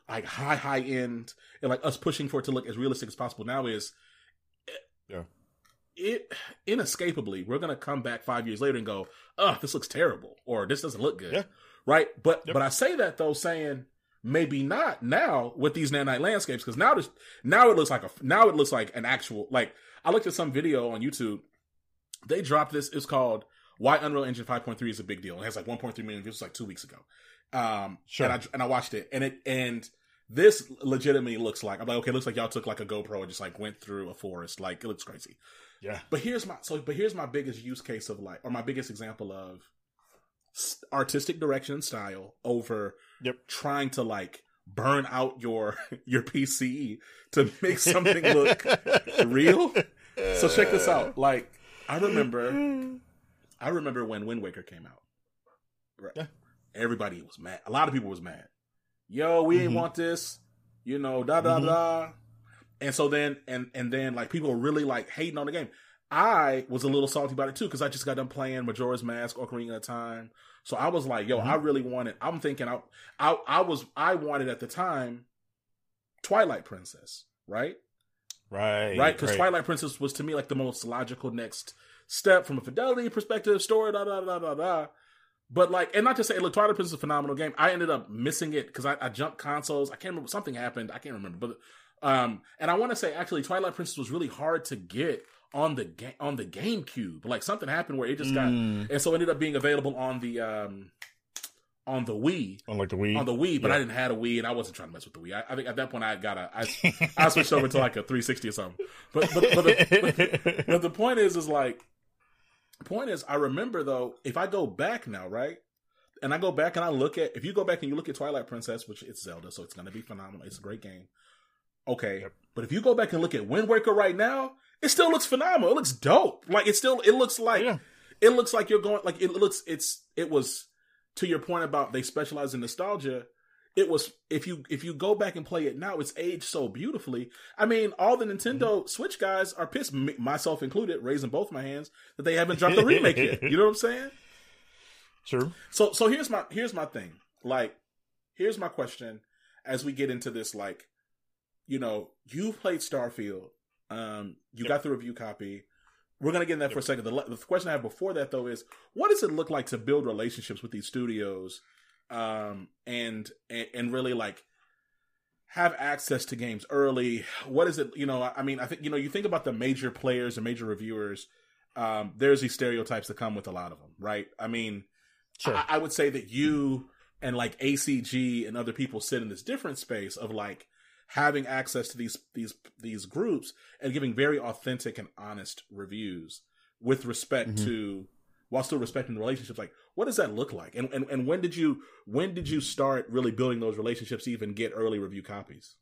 S1: like high high end and like us pushing for it to look as realistic as possible now is
S2: Yeah.
S1: it inescapably we're gonna come back five years later and go, oh, this looks terrible or this doesn't look good.
S2: Yeah.
S1: Right? But
S2: Yep.
S1: but I say that though saying maybe not now with these nanite landscapes because now this now it looks like a now it looks like an actual like I looked at some video on YouTube. They dropped this. It's called "Why Unreal Engine 5.3 is a Big Deal." It has like 1.3 million views like two weeks ago. Um,
S2: Sure.
S1: And I and I watched it, and it and this legitimately looks like I'm like okay, it looks like y'all took like a GoPro and just like went through a forest. Like it looks crazy.
S2: yeah,
S1: But here's my so but here's my biggest use case of like or my biggest example of artistic direction and style over
S2: Yep.
S1: trying to like burn out your your PC to make something look real. So check this out. Like I remember I remember when Wind Waker came out. Right.
S2: Yeah.
S1: Everybody was mad. A lot of people was mad. Yo, we ain't
S2: Mhm.
S1: want this. You know, da da
S2: Mhm.
S1: da. And so then and and then like people were really like hating on the game. I was a little salty about it too because I just got done playing Majora's Mask, Ocarina of Time. So I was like, yo,
S2: Mhm.
S1: I really wanted. I'm thinking, I, I, I was, I wanted at the time, Twilight Princess, right?
S2: Right,
S1: right? Because Twilight Princess was to me like the most logical next step from a fidelity perspective, story, da da da da da. But like, and not to say, look, Twilight Princess is a phenomenal game. I ended up missing it because I, I jumped consoles. I can't remember something happened. I can't remember, but um, and I want to say actually, Twilight Princess was really hard to get on the game on the GameCube. Like something happened where it just got,
S2: Mm,
S1: and so it ended up being available on the um on the Wii
S2: on like the Wii.
S1: on the Wii, but
S2: Yeah.
S1: I didn't have a Wii, and I wasn't trying to mess with the Wii. I, I think at that point I got a, I, I switched over to like a 360 or something. But but but the, but, the point is, is like, point is, I remember though, if I go back now, right, and I go back and I look at, if you go back and you look at Twilight Princess, which it's Zelda, so it's gonna be phenomenal. It's a great game. Okay,
S2: Yep.
S1: but if you go back and look at Wind Waker right now, it still looks phenomenal. It looks dope. Like it still, it looks like
S2: yeah.
S1: it looks like you're going like it looks it's it was to your point about they specialize in nostalgia it was if you if you go back and play it now it's aged so beautifully. I mean all the nintendo switch guys are pissed myself included raising both my hands that they haven't dropped the remake yet. You know what i'm saying?
S2: Sure.
S1: so so here's my here's my thing. Like here's my question as we get into this like you know you played starfield um you
S2: Yep.
S1: got the review copy we're gonna get in that for a second. The, the question i have before that though is what does it look like to build relationships with these studios um and and, and really like have access to games early? What is it you know i I mean i think you know you think about the major players and major reviewers um there's these stereotypes that come with a lot of them right? I mean
S2: Sure.
S1: I, I would say that you and like ACG and other people sit in this different space of like having access to these these these groups and giving very authentic and honest reviews with respect
S2: Mhm.
S1: to while still respecting the relationships like what does that look like and, and and when did you when did you start really building those relationships to even get early review copies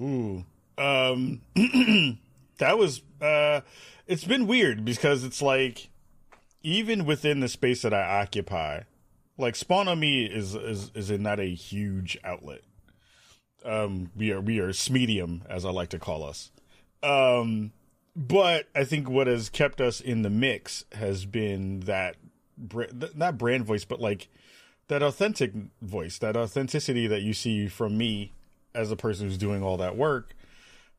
S2: Ooh. Um that was uh it's been weird because it's like even within the space that I occupy, like Spawn on Me is is is not a huge outlet. Um we are we are smedium, as I like to call us. Um but I think what has kept us in the mix has been that not brand voice but like that authentic voice, that authenticity that you see from me as a person who's doing all that work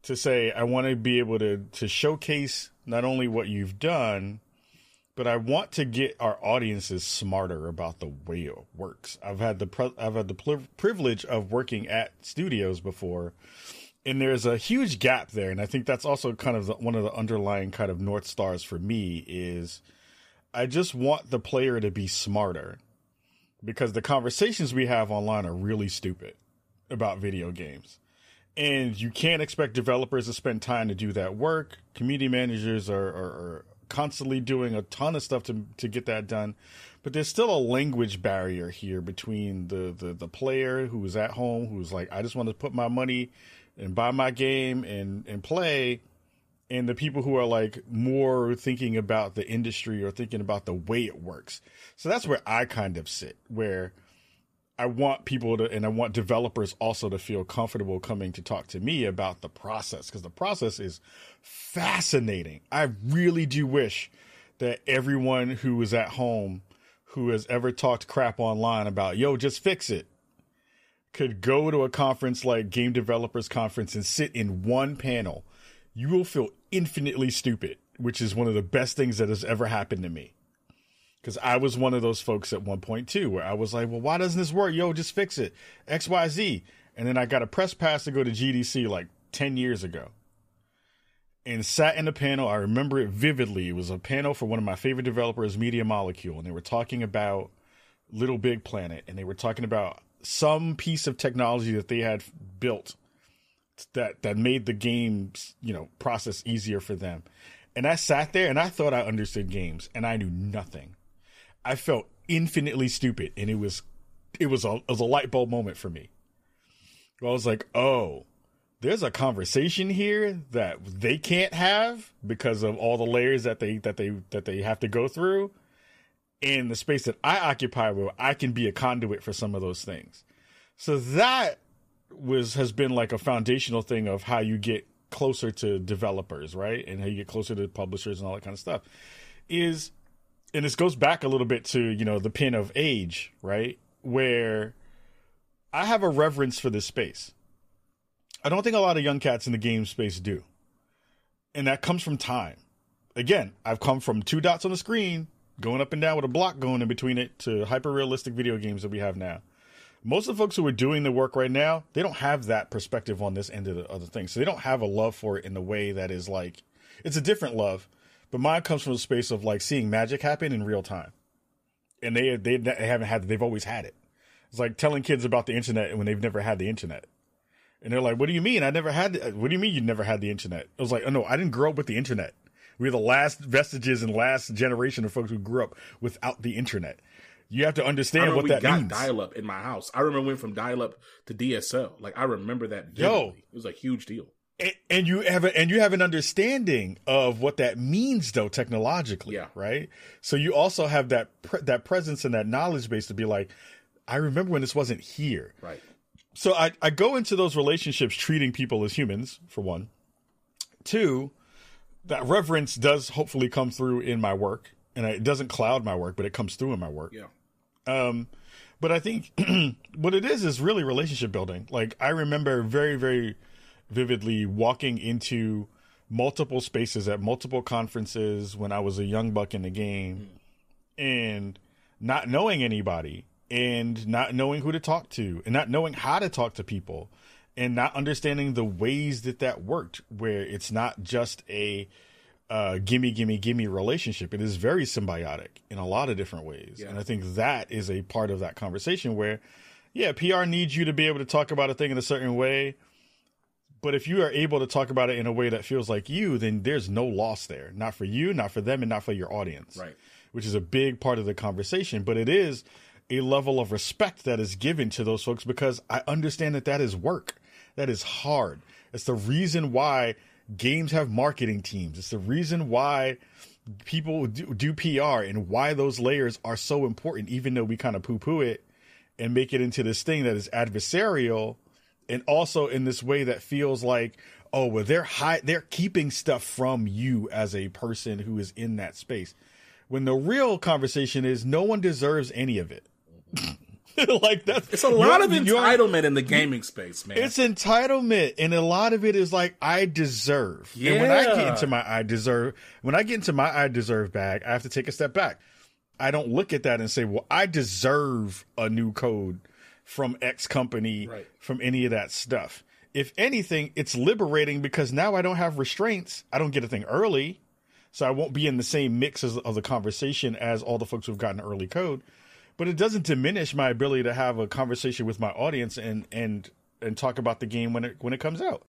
S2: to say I want to be able to to showcase not only what you've done but I want to get our audiences smarter about the way it works. I've had the I've had the privilege of working at studios before, and there's a huge gap there, and I think that's also kind of the, one of the underlying kind of north stars for me is I just want the player to be smarter because the conversations we have online are really stupid about video games. And you can't expect developers to spend time to do that work. Community managers are, are constantly doing a ton of stuff to to get that done. But there's still a language barrier here between the, the, the player who is at home, who's like, I just want to put my money and buy my game and, and play, and the people who are like more thinking about the industry or thinking about the way it works. So that's where I kind of sit, where I want people to, and I want developers also to feel comfortable coming to talk to me about the process because the process is fascinating. I really do wish that everyone who is at home who has ever talked crap online about, yo, just fix it, could go to a conference like Game Developers Conference and sit in one panel. You will feel infinitely stupid, which is one of the best things that has ever happened to me because I was one of those folks at one point too, where I was like, well, why doesn't this work? Yo, just fix it. X, Y, Z. And then I got a press pass to go to GDC like 10 years ago and sat in a panel. I remember it vividly. It was a panel for one of my favorite developers, Media Molecule, and they were talking about Little Big Planet, and they were talking about some piece of technology that they had built that that made the games, you know, process easier for them. And I sat there and I thought I understood games, and I knew nothing. I felt infinitely stupid, and it was it was a it was a light bulb moment for me. I was like, oh, there's a conversation here that they can't have because of all the layers that they that they that they have to go through in the space that I occupy where I can be a conduit for some of those things. So that was has been like a foundational thing of how you get closer to developers, right? And how you get closer to publishers and all that kind of stuff. Is and this goes back a little bit to you know the pin of age, right? Where I have a reverence for this space. I don't think a lot of young cats in the game space do, and that comes from time. Again, I've come from two dots on the screen, going up and down with a block going in between it, to hyper realistic video games that we have now. Most of the folks who are doing the work right now, they don't have that perspective on this end of the other thing. So they don't have a love for it in the way that is like, it's a different love but mine comes from a space of like seeing magic happen in real time, and they they, they haven't had they've always had it. It's like telling kids about the internet when they've never had the internet, and they're like, "What do you mean? I never had. The, what do you mean you never had the internet?" I was like, "Oh no, I didn't grow up with the internet. We're the last vestiges and last generation of folks who grew up without the internet." You have to understand what that means.
S1: We got dial up in my house. I remember went from dial up to DSL. Like I remember that. Vividly. Yo, it was a huge deal
S2: and, you have a, and you have an understanding of what that means though technologically yeah. right? So you also have that pre- that presence and that knowledge base to be like i remember when this wasn't here.
S1: Right.
S2: So i i go into those relationships treating people as humans for one. Two that reverence does hopefully come through in my work and it doesn't cloud my work but it comes through in my work.
S1: Yeah.
S2: Um but i think what it is is really relationship building. Like i remember very very vividly walking into multiple spaces at multiple conferences when I was a young buck in the game and not knowing anybody and not knowing who to talk to and not knowing how to talk to people and not understanding the ways that that worked where it's not just a uh, gimme gimme gimme relationship it is very symbiotic in a lot of different ways yeah. and i think that is a part of that conversation where yeah pr needs you to be able to talk about a thing in a certain way but if you are able to talk about it in a way that feels like you, then there's no loss there. Not for you, not for them, and not for your audience.
S1: Right.
S2: Which is a big part of the conversation. But it is a level of respect that is given to those folks because I understand that that is work. That is hard. It's the reason why games have marketing teams. It's the reason why people do, do PR and why those layers are so important, even though we kind of poo poo it and make it into this thing that is adversarial and also in this way that feels like oh well they're high they're keeping stuff from you as a person who is in that space when the real conversation is no one deserves any of it like that's
S1: it's a lot of entitlement in the gaming space, man.
S2: It's entitlement, and a lot of it is like I deserve. Yeah. And when I get into my I deserve, when I get into my I deserve bag, I have to take a step back. I don't look at that and say, "Well, I deserve a new code from X company, right. from any of that stuff." If anything, it's liberating because now I don't have restraints. I don't get a thing early, so I won't be in the same mix as, of the conversation as all the folks who've gotten early code but it doesn't diminish my ability to have a conversation with my audience and and and talk about the game when it when it comes out.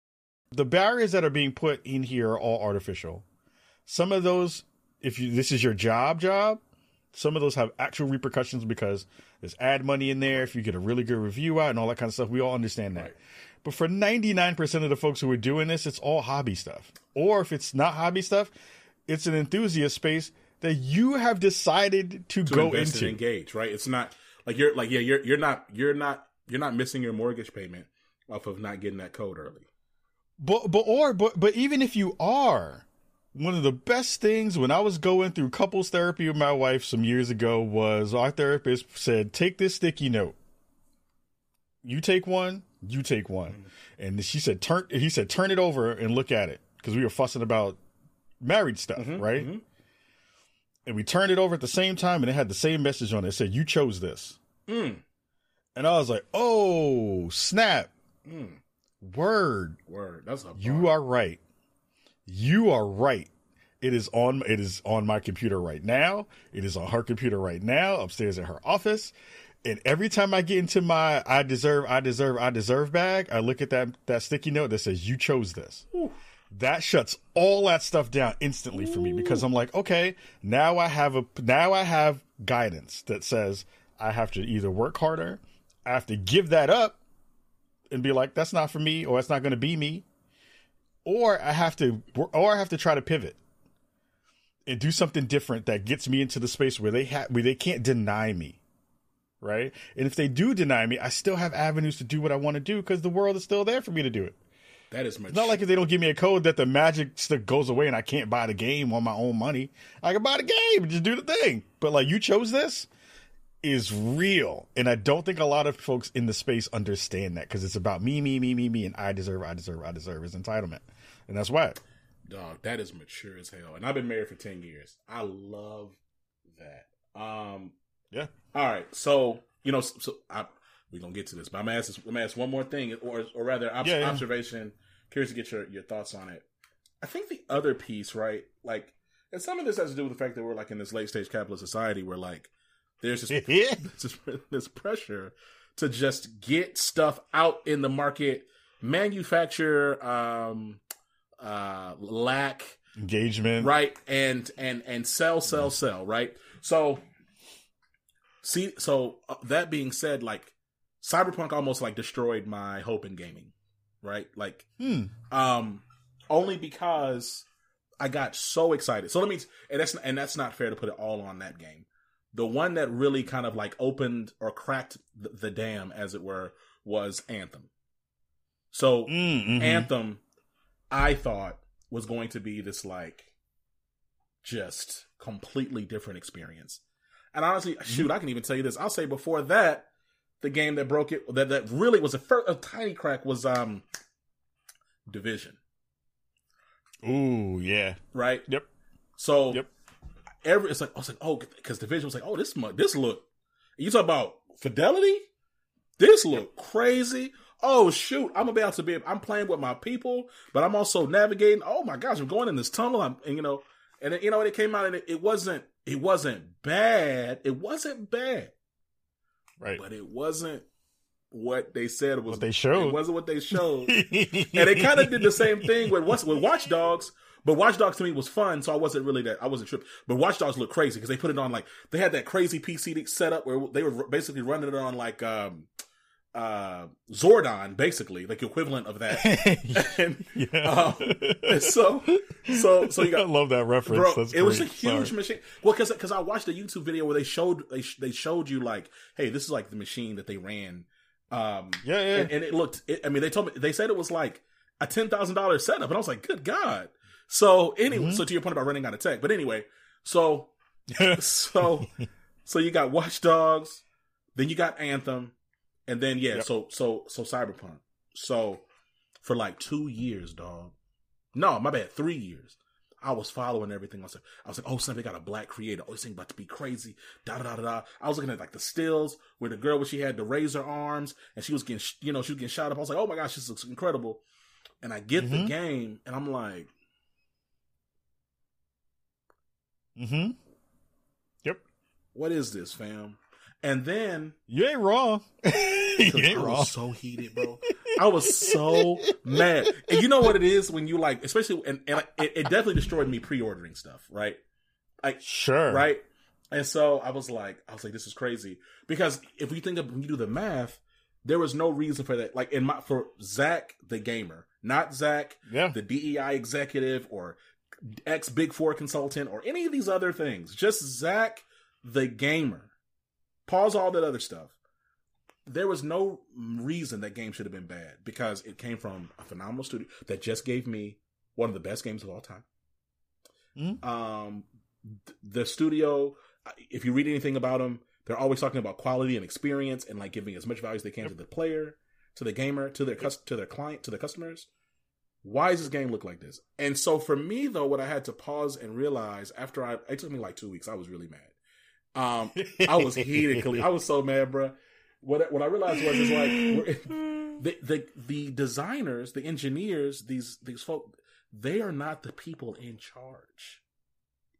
S2: The barriers that are being put in here are all artificial. Some of those, if you this is your job job, some of those have actual repercussions because there's ad money in there. If you get a really good review out and all that kind of stuff, we all understand that. Right. But for 99% of the folks who are doing this, it's all hobby stuff. Or if it's not hobby stuff, it's an enthusiast space that you have decided to, to go into
S1: and engage right it's not like you're like yeah you're you're not you're not you're not missing your mortgage payment off of not getting that code early
S2: but but or but but even if you are one of the best things when I was going through couples therapy with my wife some years ago was our therapist said, "Take this sticky note. You take one, you take one." Mm-hmm. And she said, "Turn." He said, "Turn it over and look at it," because we were fussing about married stuff, mm-hmm, right? Mm-hmm and we turned it over at the same time, and it had the same message on it. It said, "You chose this." Mm. And I was like, "Oh, snap! Mm. Word,
S1: word. That's a
S2: you are right. You are right. It is on. It is on my computer right now. It is on her computer right now, upstairs in her office." And every time I get into my "I deserve, I deserve, I deserve" bag, I look at that that sticky note that says "You chose this." Ooh that shuts all that stuff down instantly for me because I'm like, okay, now I have a now I have guidance that says I have to either work harder, I have to give that up and be like, that's not for me, or that's not going to be me, or I have to or I have to try to pivot and do something different that gets me into the space where they have where they can't deny me. Right. And if they do deny me, I still have avenues to do what I want to do because the world is still there for me to do it.
S1: That is much.
S2: It's not like if they don't give me a code that the magic stick goes away and I can't buy the game on my own money. I can buy the game and just do the thing. But like you chose this is real, and I don't think a lot of folks in the space understand that because it's about me, me, me, me, me, and I deserve, I deserve, I deserve is entitlement, and that's why.
S1: Dog, that is mature as hell, and I've been married for ten years. I love that. Um,
S2: yeah.
S1: All right, so you know, so, so I we're gonna get to this, but I'm gonna ask this, I'm gonna ask one more thing, or or rather, ob- yeah, yeah. observation. Curious to get your your thoughts on it. I think the other piece, right, like, and some of this has to do with the fact that we're like in this late stage capitalist society where like there's this, this, this pressure to just get stuff out in the market, manufacture, um, uh, lack
S2: engagement,
S1: right, and and and sell, sell, sell, right. So, see, so uh, that being said, like Cyberpunk almost like destroyed my hope in gaming, right? Like, hmm. um, only because I got so excited. So let me, and that's and that's not fair to put it all on that game. The one that really kind of like opened or cracked the, the dam, as it were, was Anthem. So mm-hmm. Anthem, I thought was going to be this like just completely different experience. And honestly, shoot, mm-hmm. I can even tell you this. I'll say before that, the game that broke it that that really was a, first, a tiny crack was um Division.
S2: Ooh, yeah.
S1: Right.
S2: Yep.
S1: So yep. Every it's like I was like oh because Division was like oh this this look you talk about fidelity this look crazy oh shoot I'm about to be I'm playing with my people but I'm also navigating oh my gosh I'm going in this tunnel I'm and you know and it, you know it came out and it, it wasn't it wasn't bad it wasn't bad
S2: Right.
S1: But it wasn't what they said was.
S2: What they showed.
S1: It wasn't what they showed. and they kind of did the same thing with with Watch Dogs. But Watch Dogs to me was fun, so I wasn't really that I wasn't tripped. But Watch Dogs looked crazy because they put it on like they had that crazy PC setup where they were basically running it on like um uh Zordon, basically, like equivalent of that. and, yeah. Um, so, so, so you got. I
S2: love that reference. Bro,
S1: it was a huge Sorry. machine. Well, because because I watched a YouTube video where they showed they they showed you like, hey, this is like the machine that they ran. Um,
S2: yeah, yeah.
S1: And, and it looked. It, I mean, they told me they said it was like a ten thousand dollars setup, and I was like, good god. So anyway, mm-hmm. so to your point about running out of tech, but anyway, so so so you got Watch Dogs Then you got Anthem, and then yeah,
S2: Yep.
S1: so so so Cyberpunk. So for like two years, dog. No, my bad, three years. I was following everything. I was like, I was like, oh, son, they got a black creator. Oh, this thing about to be crazy. Da da da da. I was looking at like the stills where the girl, where she had the razor arms and she was getting, sh- you know, she was getting shot up. I was like, oh my gosh, this looks incredible. And I get the
S2: Mhm.
S1: game, and I'm like,
S2: Mm-hmm. Yep.
S1: What is this, fam? And then
S2: You ain't wrong. you ain't
S1: I
S2: wrong.
S1: was so heated, bro. I was so mad. And you know what it is when you like, especially, and, and it, it definitely destroyed me pre-ordering stuff, right? Like,
S2: Sure.
S1: right? And so I was like, I was like, this is crazy because if we think of when you do the math, there was no reason for that. Like in my for Zach the gamer, not Zach
S2: Yeah.
S1: the DEI executive or ex Big Four consultant or any of these other things. Just Zach the gamer. Pause all that other stuff. There was no reason that game should have been bad because it came from a phenomenal studio that just gave me one of the best games of all time.
S2: Mhm.
S1: Um, th- the studio, if you read anything about them, they're always talking about quality and experience and like giving as much value as they can to the player, to the gamer, to their cus- to their client, to their customers why does this game look like this? And so for me though, what I had to pause and realize after I it took me like two weeks, I was really mad. Um, I was heated. Kahlief. I was so mad, bro. What what I realized was is like the the the designers, the engineers, these these folk, they are not the people in charge.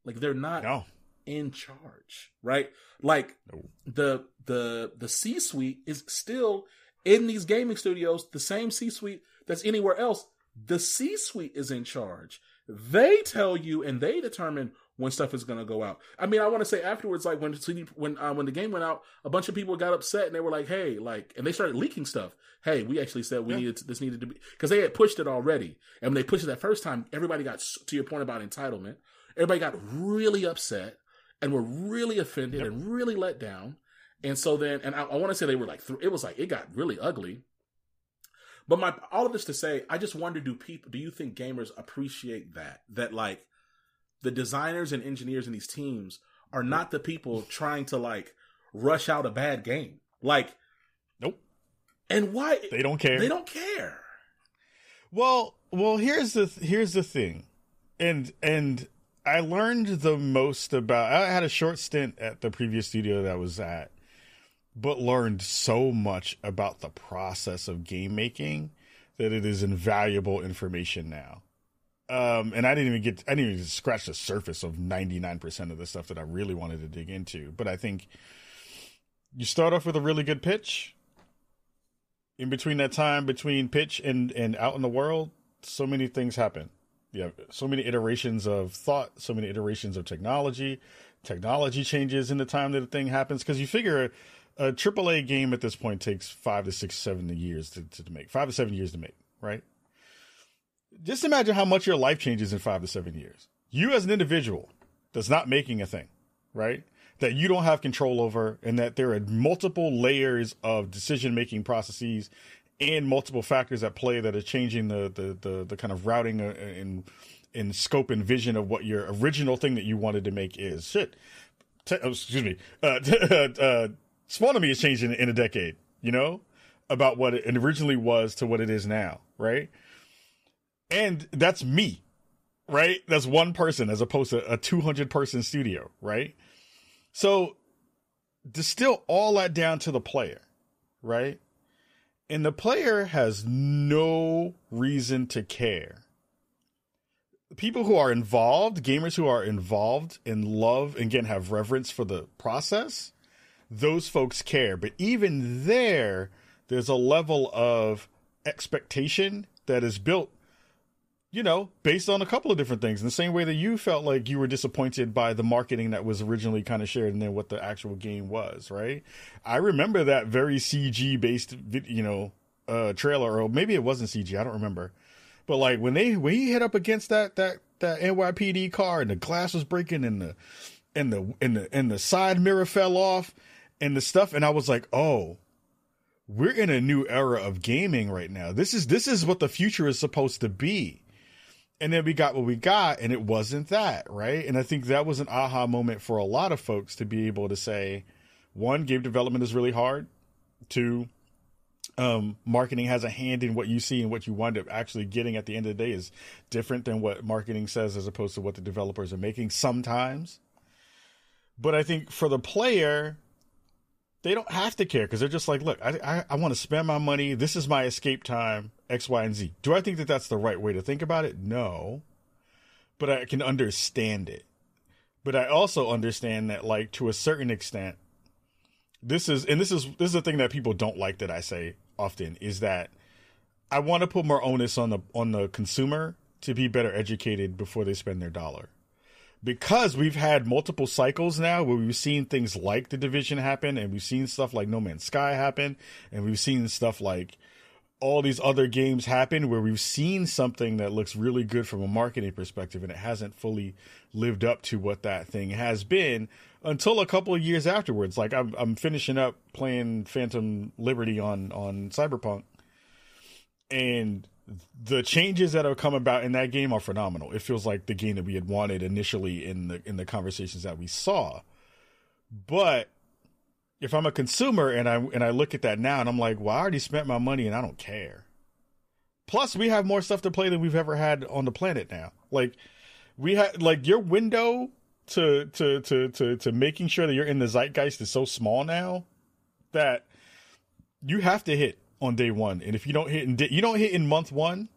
S1: Like they're not
S2: no.
S1: in charge, right? Like
S2: No.
S1: the the the C suite is still in these gaming studios, the same C suite that's anywhere else. The C suite is in charge. They tell you and they determine when stuff is going to go out. I mean, I want to say afterwards, like when CD, when uh, when the game went out, a bunch of people got upset and they were like, "Hey, like," and they started leaking stuff. Hey, we actually said we
S2: Yeah.
S1: needed to, this needed to be because they had pushed it already, and when they pushed it that first time, everybody got to your point about entitlement. Everybody got really upset and were really offended
S2: Yep.
S1: and really let down. And so then, and I, I want to say they were like, th- it was like it got really ugly. But my all of this to say, I just wonder: Do people? Do you think gamers appreciate that? That like the designers and engineers in these teams are not the people trying to like rush out a bad game. Like,
S2: Nope.
S1: and why
S2: They don't care.
S1: they don't care.
S2: Well, well, here's the here's the thing, and and I learned the most about. I had a short stint at the previous studio that I was at, but learned so much about the process of game making that it is invaluable information now. Um, and I didn't even get, I didn't even scratch the surface of 99% of the stuff that I really wanted to dig into. But I think you start off with a really good pitch. In between that time between pitch and, and out in the world, so many things happen. You have so many iterations of thought, so many iterations of technology. Technology changes in the time that a thing happens because you figure a, a AAA game at this point takes five to six, seven years to, to make, five to seven years to make, right? Just imagine how much your life changes in five to seven years. You as an individual that's not making a thing, right? That you don't have control over, and that there are multiple layers of decision making processes and multiple factors at play that are changing the the the, the kind of routing uh, in in scope and vision of what your original thing that you wanted to make is. Shit. Te- oh, excuse me. Uh, uh, Spawn Me is changing in a decade. You know about what it originally was to what it is now, right? And that's me, right? That's one person as opposed to a 200 person studio, right? So distill all that down to the player, right? And the player has no reason to care. People who are involved, gamers who are involved and love and again have reverence for the process, those folks care. But even there, there's a level of expectation that is built you know, based on a couple of different things. In the same way that you felt like you were disappointed by the marketing that was originally kind of shared and then what the actual game was, right? I remember that very CG based, you know, uh, trailer, or maybe it wasn't CG. I don't remember. But like when they when he hit up against that that that NYPD car and the glass was breaking and the and the and the and the side mirror fell off and the stuff, and I was like, oh, we're in a new era of gaming right now. This is this is what the future is supposed to be and then we got what we got and it wasn't that right and i think that was an aha moment for a lot of folks to be able to say one, game development is really hard. Two, um, marketing has a hand in what you see and what you wind up actually getting at the end of the day is different than what marketing says as opposed to what the developers are making sometimes. But I think for the player, they don't have to care because they're just like, look, I, I, I want to spend my money. This is my escape time, X, Y, and Z. Do I think that that's the right way to think about it? No. But I can understand it. But I also understand that, like, to a certain extent, this is and this is this is the thing that people don't like that I say often is that I want to put more onus on the on the consumer to be better educated before they spend their dollar. Because we've had multiple cycles now where we've seen things like the division happen and we've seen stuff like No Man's Sky happen and we've seen stuff like all these other games happen where we've seen something that looks really good from a marketing perspective and it hasn't fully lived up to what that thing has been until a couple of years afterwards. Like I'm, I'm finishing up playing Phantom Liberty on on Cyberpunk, and the changes that have come about in that game are phenomenal. It feels like the game that we had wanted initially in the in the conversations that we saw. But if I'm a consumer and I and I look at that now and I'm like, well, I already spent my money and I don't care. Plus, we have more stuff to play than we've ever had on the planet now. Like we had like your window to to to to to making sure that you're in the zeitgeist is so small now that you have to hit on day one, and if you don't hit in day, you don't hit in month one,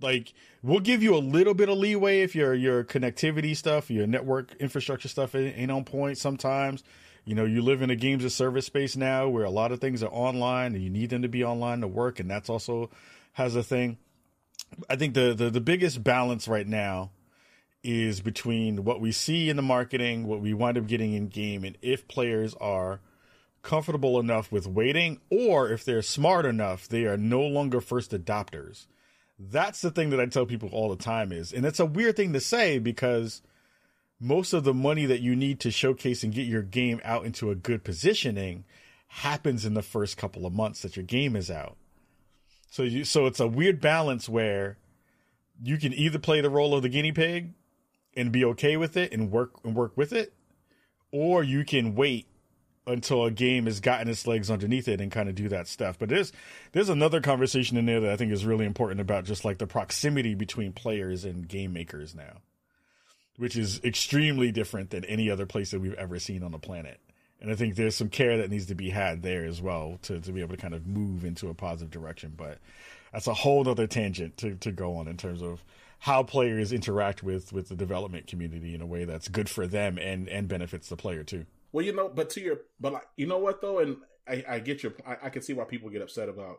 S2: like we'll give you a little bit of leeway if your your connectivity stuff, your network infrastructure stuff ain't on point. Sometimes, you know, you live in a games of service space now where a lot of things are online, and you need them to be online to work, and that's also has a thing. I think the the, the biggest balance right now is between what we see in the marketing, what we wind up getting in game, and if players are comfortable enough with waiting, or if they're smart enough, they are no longer first adopters. That's the thing that I tell people all the time is, and it's a weird thing to say because most of the money that you need to showcase and get your game out into a good positioning happens in the first couple of months that your game is out. So you so it's a weird balance where you can either play the role of the guinea pig and be okay with it and work and work with it, or you can wait until a game has gotten its legs underneath it and kind of do that stuff. But there's there's another conversation in there that I think is really important about just like the proximity between players and game makers now, which is extremely different than any other place that we've ever seen on the planet. And I think there's some care that needs to be had there as well to, to be able to kind of move into a positive direction. But that's a whole other tangent to, to go on in terms of how players interact with with the development community in a way that's good for them and and benefits the player too.
S1: Well, you know, but to your, but like, you know what though, and I, I get your, I, I, can see why people get upset about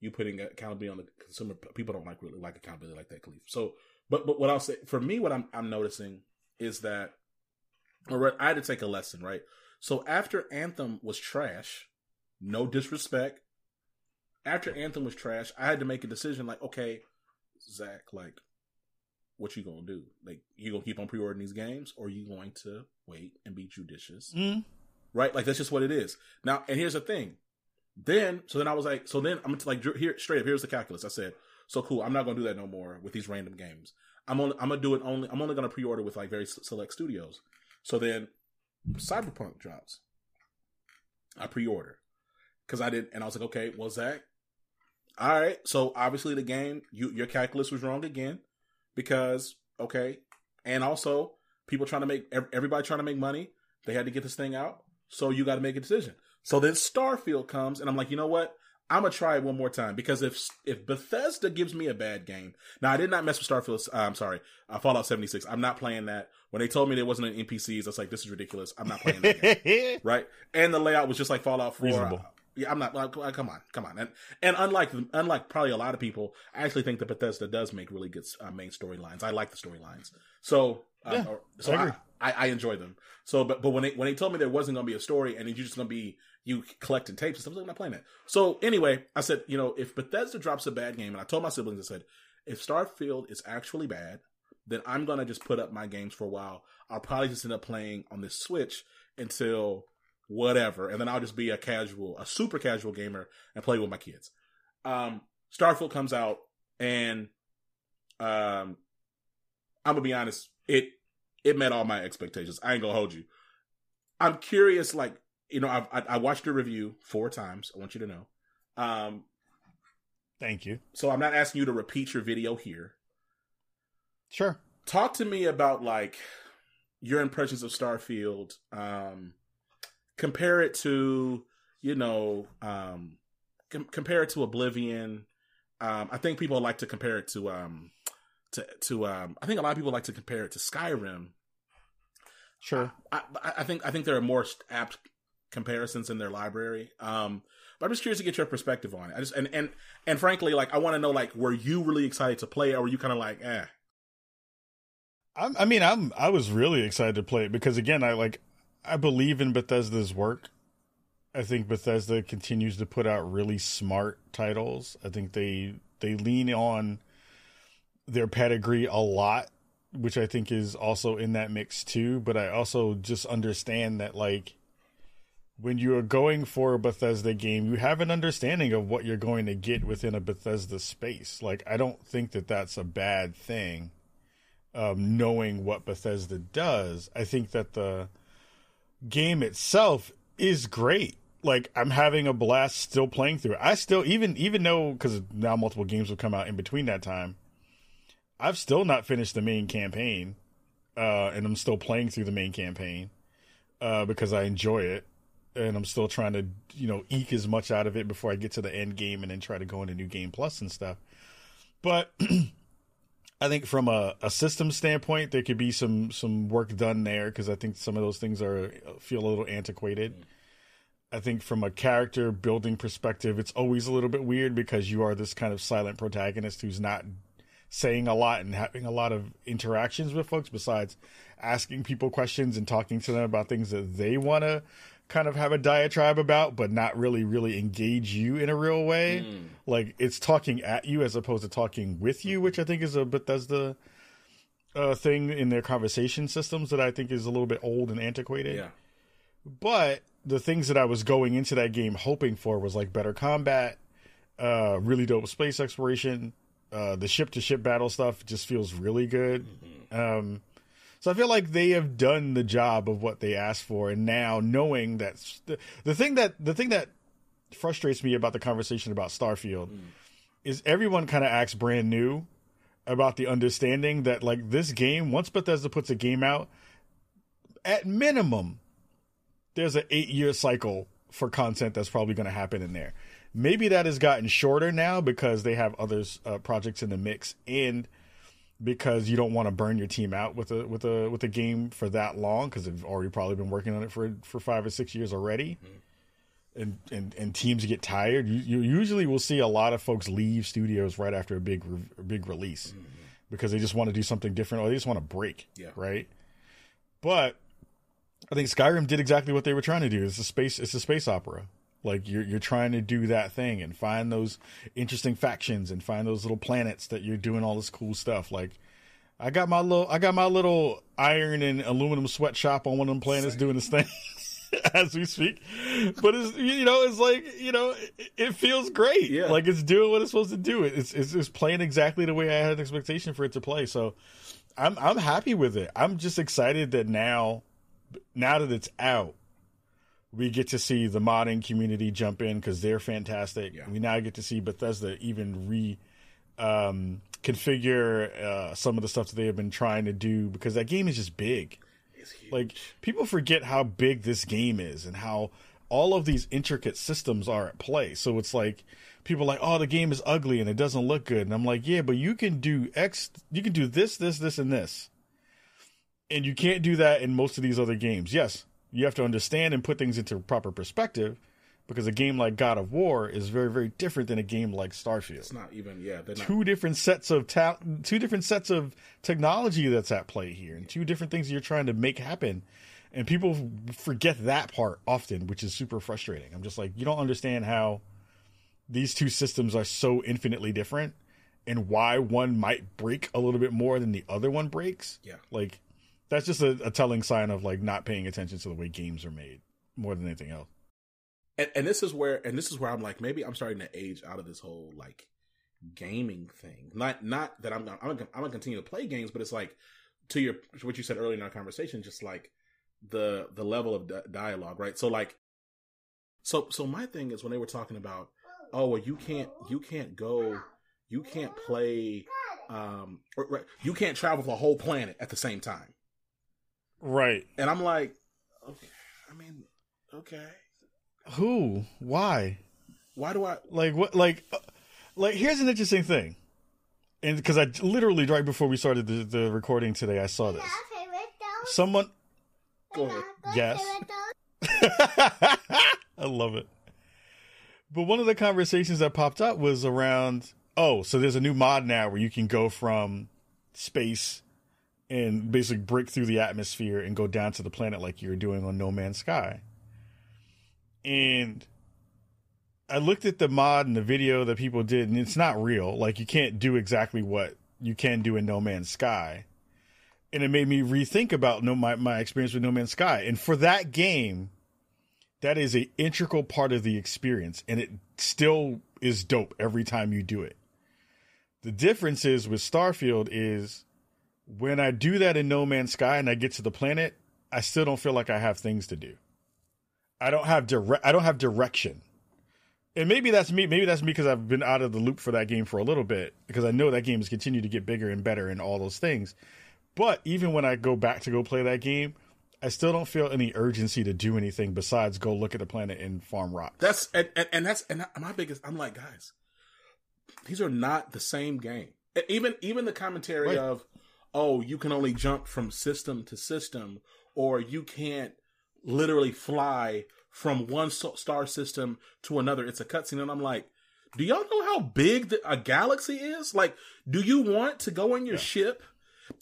S1: you putting accountability on the consumer. People don't like really like accountability like that, Kahlief. So, but but what I'll say for me, what I'm I'm noticing is that, or I had to take a lesson, right? So after Anthem was trash, no disrespect. After Anthem was trash, I had to make a decision like, okay, Zach, like what you gonna do? Like you gonna keep on pre-ordering these games, or you going to wait and be judicious? Mm. Right? Like that's just what it is. Now, and here's the thing. Then, so then I was like, so then I'm like, here, straight up. Here's the calculus. I said, so cool. I'm not gonna do that no more with these random games. I'm only, I'm gonna do it only. I'm only gonna pre-order with like very select studios. So then, Cyberpunk drops. I pre-order because I didn't, and I was like, okay, well, Zach, all right. So obviously the game, you your calculus was wrong again because okay, and also people trying to make everybody trying to make money. They had to get this thing out, so you got to make a decision. So then Starfield comes, and I'm like, you know what? I'm gonna try it one more time because if if Bethesda gives me a bad game, now I did not mess with Starfield. Uh, I'm sorry, uh, Fallout 76. I'm not playing that. When they told me there wasn't an NPCs, I was like, this is ridiculous. I'm not playing that game. right? And the layout was just like Fallout 4. Reasonable. Yeah, I'm not. Like, come on, come on. And and unlike unlike probably a lot of people, I actually think that Bethesda does make really good uh, main storylines. I like the storylines. So uh, yeah, so I, I, I, enjoy them. So, but but when they when they told me there wasn't going to be a story and you're just going to be you collecting tapes and stuff, I was like, I'm not playing that. So anyway, I said, you know, if Bethesda drops a bad game, and I told my siblings, I said, if Starfield is actually bad, then I'm gonna just put up my games for a while. I'll probably just end up playing on this Switch until whatever, and then I'll just be a casual, a super casual gamer and play with my kids. Um, Starfield comes out, and um, I'm gonna be honest, it it met all my expectations. I ain't gonna hold you. I'm curious, like you know, I've, I, I watched your review four times. I want you to know. Um,
S2: Thank you.
S1: So I'm not asking you to repeat your video here.
S2: Sure.
S1: Talk to me about like your impressions of Starfield. Um, compare it to you know, um, com- compare it to Oblivion. Um, I think people like to compare it to um, to to um, I think a lot of people like to compare it to Skyrim.
S2: Sure.
S1: I, I, I think I think there are more apt comparisons in their library. Um, but I'm just curious to get your perspective on it. I just and and and frankly, like I want to know, like, were you really excited to play, it, or were you kind of like, eh?
S2: I'm, I mean, I'm I was really excited to play it because again, I like I believe in Bethesda's work. I think Bethesda continues to put out really smart titles. I think they they lean on their pedigree a lot, which I think is also in that mix too. But I also just understand that like when you are going for a Bethesda game, you have an understanding of what you're going to get within a Bethesda space. Like, I don't think that that's a bad thing. Um, knowing what Bethesda does, I think that the game itself is great. Like, I'm having a blast still playing through it. I still, even even though because now multiple games have come out in between that time, I've still not finished the main campaign, uh, and I'm still playing through the main campaign uh, because I enjoy it and I'm still trying to you know eke as much out of it before I get to the end game and then try to go into new game plus and stuff. But I think from a, a system standpoint, there could be some some work done there because I think some of those things are feel a little antiquated. I think from a character building perspective, it's always a little bit weird because you are this kind of silent protagonist who's not saying a lot and having a lot of interactions with folks besides asking people questions and talking to them about things that they want to kind of have a diatribe about, but not really, really engage you in a real way. Mm. Like it's talking at you as opposed to talking with you, which I think is a Bethesda uh, thing in their conversation systems that I think is a little bit old and antiquated.
S1: Yeah.
S2: But the things that I was going into that game hoping for was like better combat, uh, really dope space exploration. Uh, the ship to ship battle stuff just feels really good. Mm-hmm. Um, so I feel like they have done the job of what they asked for, and now knowing that the, the thing that the thing that frustrates me about the conversation about Starfield mm. is everyone kind of acts brand new about the understanding that like this game once Bethesda puts a game out, at minimum, there's an eight year cycle for content that's probably going to happen in there. Maybe that has gotten shorter now because they have other uh, projects in the mix and because you don't want to burn your team out with a with a with a game for that long because they've already probably been working on it for for five or six years already. Mm-hmm. And, and and teams get tired. You, you usually will see a lot of folks leave studios right after a big a big release mm-hmm. because they just want to do something different or they just want to break.
S1: Yeah.
S2: Right. But I think Skyrim did exactly what they were trying to do. It's a space. It's a space opera. Like you're you're trying to do that thing and find those interesting factions and find those little planets that you're doing all this cool stuff. Like I got my little I got my little iron and aluminum sweatshop on one of them planets doing this thing as we speak. But it's you know it's like you know it, it, feels great.
S1: Yeah.
S2: Like it's doing what it's supposed to do. It's, it's it's playing exactly the way I had an expectation for it to play. So I'm I'm happy with it. I'm just excited that now now that it's out we get to see the modding community jump in because they're fantastic. Yeah. We now get to see Bethesda even re um, configure uh, some of the stuff that they have been trying to do because that game is just big. Like people forget how big this game is and how all of these intricate systems are at play. So it's like people like, oh, the game is ugly and it doesn't look good, and I'm like, yeah, but you can do X, you can do this, this, this, and this, and you can't do that in most of these other games. Yes, you have to understand and put things into proper perspective because a game like God of War is very very different than a game like Starfield.
S1: It's not even yeah,
S2: two
S1: not...
S2: different sets of ta- two different sets of technology that's at play here and two different things you're trying to make happen. And people forget that part often, which is super frustrating. I'm just like, you don't understand how these two systems are so infinitely different and why one might break a little bit more than the other one breaks.
S1: Yeah.
S2: Like that's just a, a, telling sign of like not paying attention to the way games are made more than anything else.
S1: And, and this is where, and this is where I'm like, maybe I'm starting to age out of this whole like gaming thing. Not, not that I'm gonna, I'm gonna, I'm continue to play games, but it's like to your what you said earlier in our conversation, just like the the level of di- dialogue, right? So like, so so my thing is when they were talking about, oh well, you can't you can't go, you can't play, um, or, right, you can't travel the whole planet at the same time,
S2: Right.
S1: and I'm like, okay, I mean, okay,
S2: Who? Why?
S1: why do I?
S2: Like what? Like, uh, like here's an interesting thing, and because I literally right before we started the, the recording today, I saw this. Someone.
S1: Go ahead.
S2: Yes. I love it. But one of the conversations that popped up was around oh, so there's a new mod now where you can go from space and basically break through the atmosphere and go down to the planet like you're doing on No Man's Sky. And I looked at the mod and the video that people did, and it's not real. Like, you can't do exactly what you can do in No Man's Sky and it made me rethink about no my, my experience with No Man's Sky. And for that game, that is a integral part of the experience, and it still is dope every time you do it. The difference is with Starfield is when I do that in No Man's Sky and I get to the planet, I still don't feel like I have things to do. I don't have direct. I don't have direction. And maybe that's me. Maybe that's me because I've been out of the loop for that game for a little bit because I know that game has continued to get bigger and better and all those things. But even when I go back to go play that game, I still don't feel any urgency to do anything besides go look at the planet and farm rock.
S1: That's and, and, and that's and my biggest. I'm like, guys, these are not the same game. Even even the commentary
S2: Right.
S1: of, oh, you can only jump from system to system, or you can't literally fly from one star system to another. It's a cutscene, and I'm like, do y'all know how big the, a galaxy is? Like, do you want to go in your ship?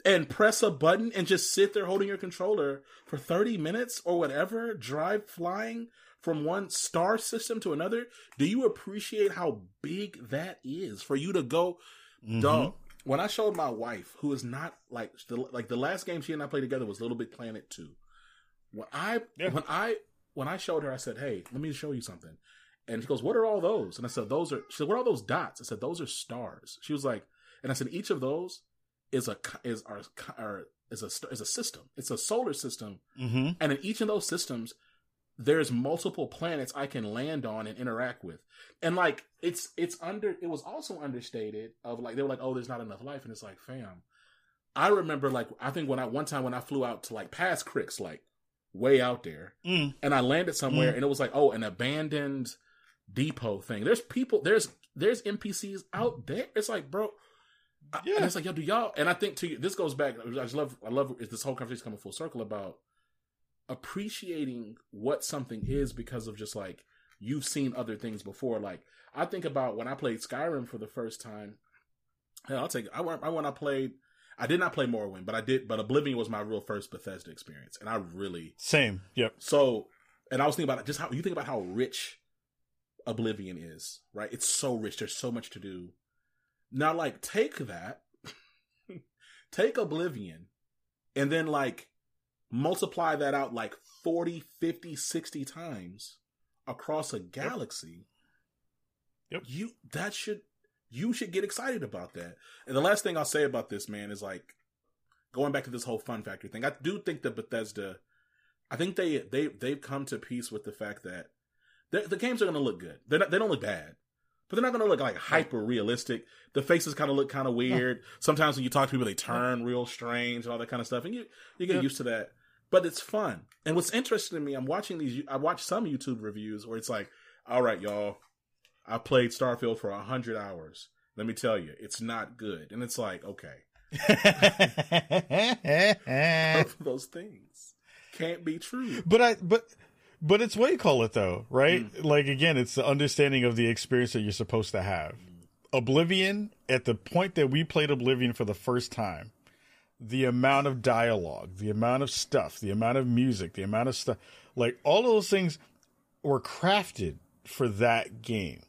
S1: and press a button and just sit there holding your controller for 30 minutes or whatever, drive flying from one star system to another, do you appreciate how big that is for you to go? Mm-hmm. Dog, when I showed my wife, who is not like the, like the last game she and I played together was Little Big Planet 2. When I
S2: Yeah.
S1: when I when I showed her, I said, "Hey, let me show you something." And she goes, "What are all those?" And I said, "Those are." She said, "What are all those dots?" I said, "Those are stars." She was like, and I said, "Each of those is a is our, our is a is a system. It's a solar system,
S2: Mm-hmm.
S1: and in each of those systems, there's multiple planets I can land on and interact with. And like it's it's under it was also understated of like they were like, oh, there's not enough life, and it's like, fam. I remember like I think when I one time when I flew out to like past Cricks, like way out there,
S2: Mm.
S1: and I landed somewhere, and it was like, oh, an abandoned depot thing. There's people, there's there's NPCs out there. It's like, bro, I-
S2: Yeah.
S1: and it's like, yo, do y'all? And I think to you, this goes back. I just love, I love is this whole conversation coming full circle about appreciating what something is because of just like you've seen other things before. Like I think about when I played Skyrim for the first time. Hell, I'll take. it. I went. I when I played. I did not play Morrowind, but I did. But Oblivion was my real first Bethesda experience, and I really
S2: Same. Yep.
S1: so, and I was thinking about just how you think about how rich Oblivion is, right? It's so rich. There's so much to do. Now, like, take that, take Oblivion, and then, like, multiply that out like 40, 50, 60 times across a galaxy.
S2: Yep.
S1: You, that should, you should get excited about that. And the last thing I'll say about this, man, is like, going back to this whole fun factor thing, I do think that Bethesda, I think they they they've come to peace with the fact that the, the games are going to look good. They're not, they don't look bad, but they're not going to look like hyper realistic. The faces kind of look kind of weird. Sometimes when you talk to people, they turn real strange and all that kind of stuff, and you you get
S2: Yep.
S1: used to that. But it's fun. And what's interesting to me, I'm watching these. I watch some YouTube reviews where it's like, "All right, y'all, I played Starfield for a hundred hours. Let me tell you, it's not good." And it's like, okay, both of those things can't be true.
S2: but I but but it's what you call it though, right? Mm. Like again, it's the understanding of the experience that you're supposed to have. Oblivion, at the point that we played Oblivion for the first time, the amount of dialogue, the amount of stuff, the amount of music, the amount of stuff, like all of those things were crafted for that game.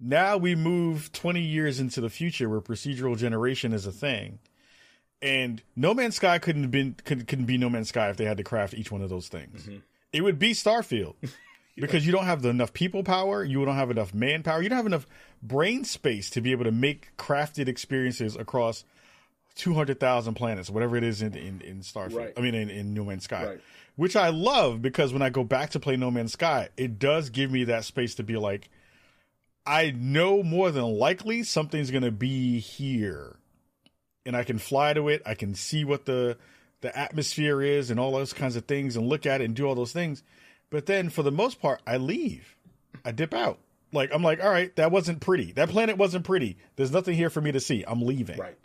S2: Now we move 20 years into the future where procedural generation is a thing. And No Man's Sky couldn't have been couldn't, couldn't be No Man's Sky if they had to craft each one of those things. Mm-hmm. It would be Starfield because you don't have the, enough people power, you don't have enough manpower, you don't have enough brain space to be able to make crafted experiences across two hundred thousand planets, whatever it is in in, in Starfield.
S1: Right.
S2: I mean, in, in No Man's Sky.
S1: Right.
S2: which I love because when I go back to play No Man's Sky, it does give me that space to be like, I know more than likely something's going to be here. And I can fly to it. I can see what the the atmosphere is and all those kinds of things and look at it and do all those things. But then for the most part, I leave. I dip out. Like I'm like, all right, that wasn't pretty. That planet wasn't pretty. There's nothing here for me to see. I'm leaving.
S1: Right.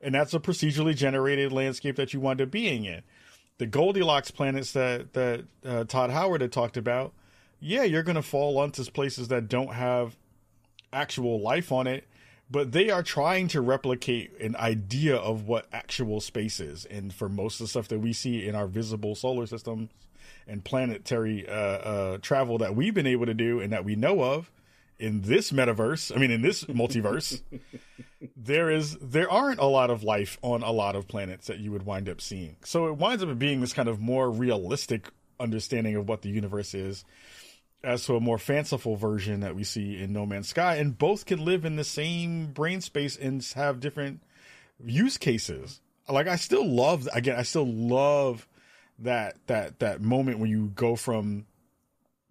S2: And that's a procedurally generated landscape that you wind up being in. The Goldilocks planets that that uh, Todd Howard had talked about, yeah, you're going to fall onto places that don't have actual life on it, but they are trying to replicate an idea of what actual space is. And for most of the stuff that we see in our visible solar systems and planetary uh, uh, travel that we've been able to do and that we know of in this metaverse, I mean, in this multiverse, there is there aren't a lot of life on a lot of planets that you would wind up seeing. So it winds up being this kind of more realistic understanding of what the universe is as to a more fanciful version that we see in No Man's Sky, and both can live in the same brain space and have different use cases. Like I still love again, I still love that that that moment when you go from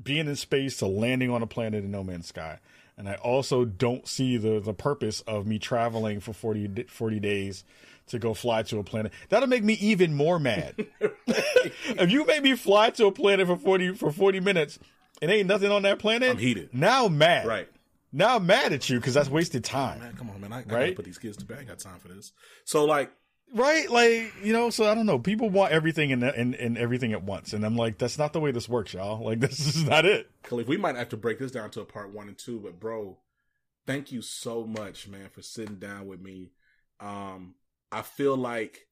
S2: being in space to landing on a planet in No Man's Sky. And I also don't see the the purpose of me traveling for 40, 40 days to go fly to a planet. That'll make me even more mad. if you make me fly to a planet for 40 for 40 minutes and ain't nothing on that planet,
S1: I'm heated.
S2: Now mad.
S1: Right.
S2: Now I'm mad at you because that's wasted time.
S1: Man, come on, man. I, I
S2: Right?
S1: gotta put these kids to bed. I got time for this. So like,
S2: Right? Like, you know, so I don't know. People want everything and, and, and everything at once. And I'm like, that's not the way this works, y'all. Like, this is not it.
S1: Kahlief, we might have to break this down to a part one and two, but bro, thank you so much, man, for sitting down with me. Um, I feel like,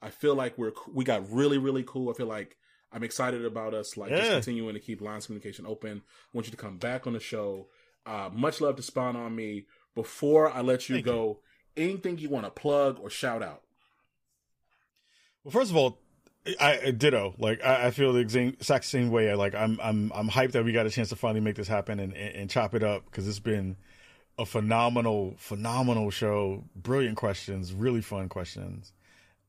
S1: I feel like we're we got really really cool. I feel like I'm excited about us like just continuing to keep lines of communication open. I want you to come back on the show. Uh, much love to spawn on me. Before I let you
S2: Thank
S1: go, anything you want to plug or shout out?
S2: Well, first of all, I, I ditto. Like I, I feel the exact, same way. I like I'm I'm I'm hyped that we got a chance to finally make this happen and and, and chop it up because it's been a phenomenal phenomenal show. Brilliant questions, really fun questions.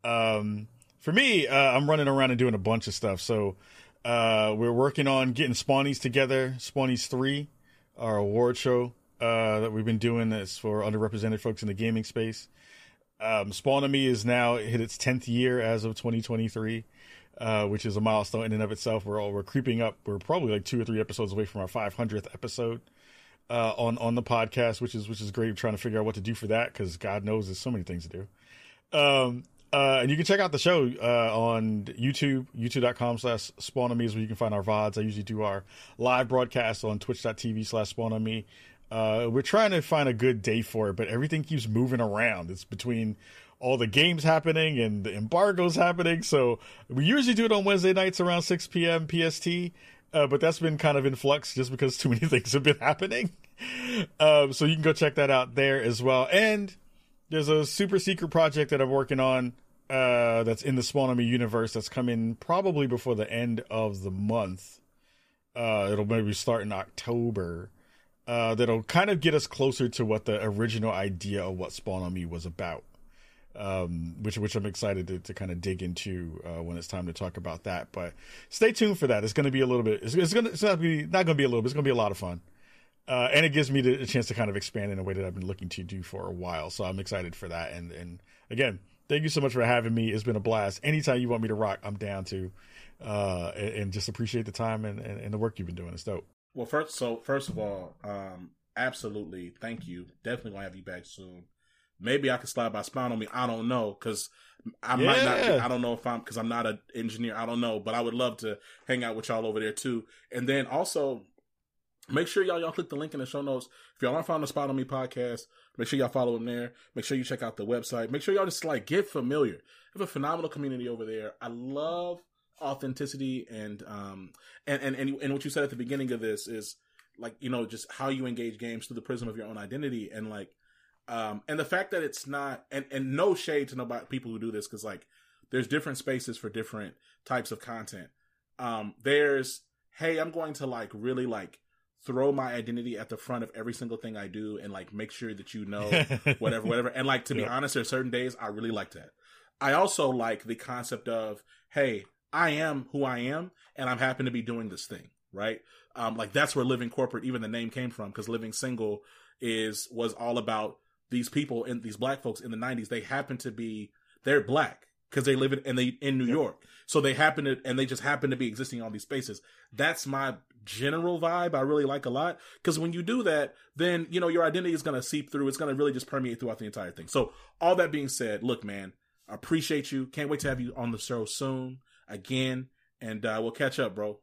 S2: Um, for me, uh, I'm running around and doing a bunch of stuff. So uh, we're working on getting Spawnies together. Spawnies three, our award show uh, that we've been doing. That's for underrepresented folks in the gaming space. Um, Spawn of Me is now hit its tenth year as of 2023, uh, which is a milestone in and of itself. We're all we're creeping up. We're probably like two or three episodes away from our 500th episode uh, on on the podcast, which is which is great. We're trying to figure out what to do for that because God knows there's so many things to do. Um, uh, and you can check out the show uh, on YouTube, youtube.com slash spawn on me is where you can find our VODs. I usually do our live broadcast on twitch.tv slash spawn on me. Uh, we're trying to find a good day for it, but everything keeps moving around. It's between all the games happening and the embargoes happening. So we usually do it on Wednesday nights around 6 p.m. PST. Uh, but that's been kind of in flux just because too many things have been happening. Um, so you can go check that out there as well. And there's a super secret project that I'm working on uh, that's in the on universe that's coming probably before the end of the month. Uh, it'll maybe start in October. Uh, that'll kind of get us closer to what the original idea of what Spawn on Me was about. Um, which which I'm excited to, to kind of dig into uh, when it's time to talk about that. But stay tuned for that. It's going to be a little bit. It's, it's going to it's not be not going to be a little bit. It's going to be a lot of fun. Uh, and it gives me the, a chance to kind of expand in a way that I've been looking to do for a while. So I'm excited for that. And and again, thank you so much for having me. It's been a blast. Anytime you want me to rock, I'm down to. Uh, and, and just appreciate the time and, and, and the work you've been doing. It's dope.
S1: Well, first, so first of all, um, absolutely, thank you. Definitely gonna have you back soon. Maybe I can slide by Spawn on me. I don't know because I might not. Be, I don't know if I'm because I'm not an engineer. I don't know, but I would love to hang out with y'all over there too. And then also, make sure y'all y'all click the link in the show notes. If y'all aren't following the Spawn on Me podcast, make sure y'all follow them there. Make sure you check out the website. Make sure y'all just like get familiar. We have a phenomenal community over there. I love authenticity and um and and and, and what you said at the beginning of this is like you know just how you engage games through the prism of your own identity and like um and the fact that it's not and and no shade to nobody people who do this because like there's different spaces for different types of content. Um there's hey i'm going to like really like throw my identity at the front of every single thing i do and like make sure that you know whatever whatever. And like to be
S2: Yeah.
S1: honest there are certain days i really like that. I also like the concept of hey I am who I am, and I'm happy to be doing this thing, right? Um, like that's where living corporate, even the name came from, because living single is was all about these people and these black folks in the '90s. They happen to be they're black because they live in and they in New yep. York, so they happen to and they just happen to be existing in all these spaces. That's my general vibe. I really like a lot because when you do that, then you know your identity is going to seep through. It's going to really just permeate throughout the entire thing. So all that being said, look, man, I appreciate you. Can't wait to have you on the show soon again, and uh, we'll catch up, bro.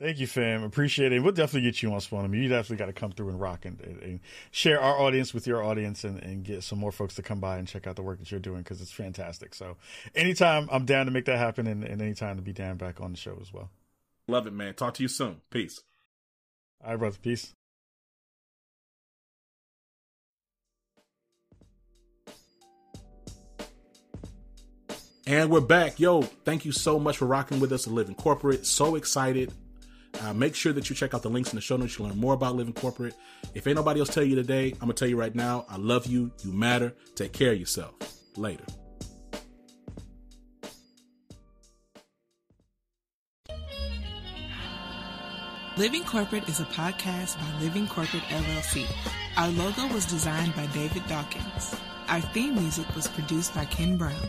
S2: Thank you, fam. Appreciate it. We'll definitely get you on Spawn. I mean, you definitely got to come through and rock and, and, share our audience with your audience and, and, get some more folks to come by and check out the work that you're doing because it's fantastic. So, anytime I'm down to make that happen and, and anytime to be down back on the show as well.
S1: Love it, man. Talk to you soon. Peace.
S2: All right, brother. Peace.
S1: And we're back. Yo, thank you so much for rocking with us at Living Corporate. So excited. Uh, make sure that you check out the links in the show notes to learn more about Living Corporate. If ain't nobody else tell you today, I'm going to tell you right now I love you. You matter. Take care of yourself. Later.
S3: Living Corporate is a podcast by Living Corporate LLC. Our logo was designed by David Dawkins. Our theme music was produced by Ken Brown.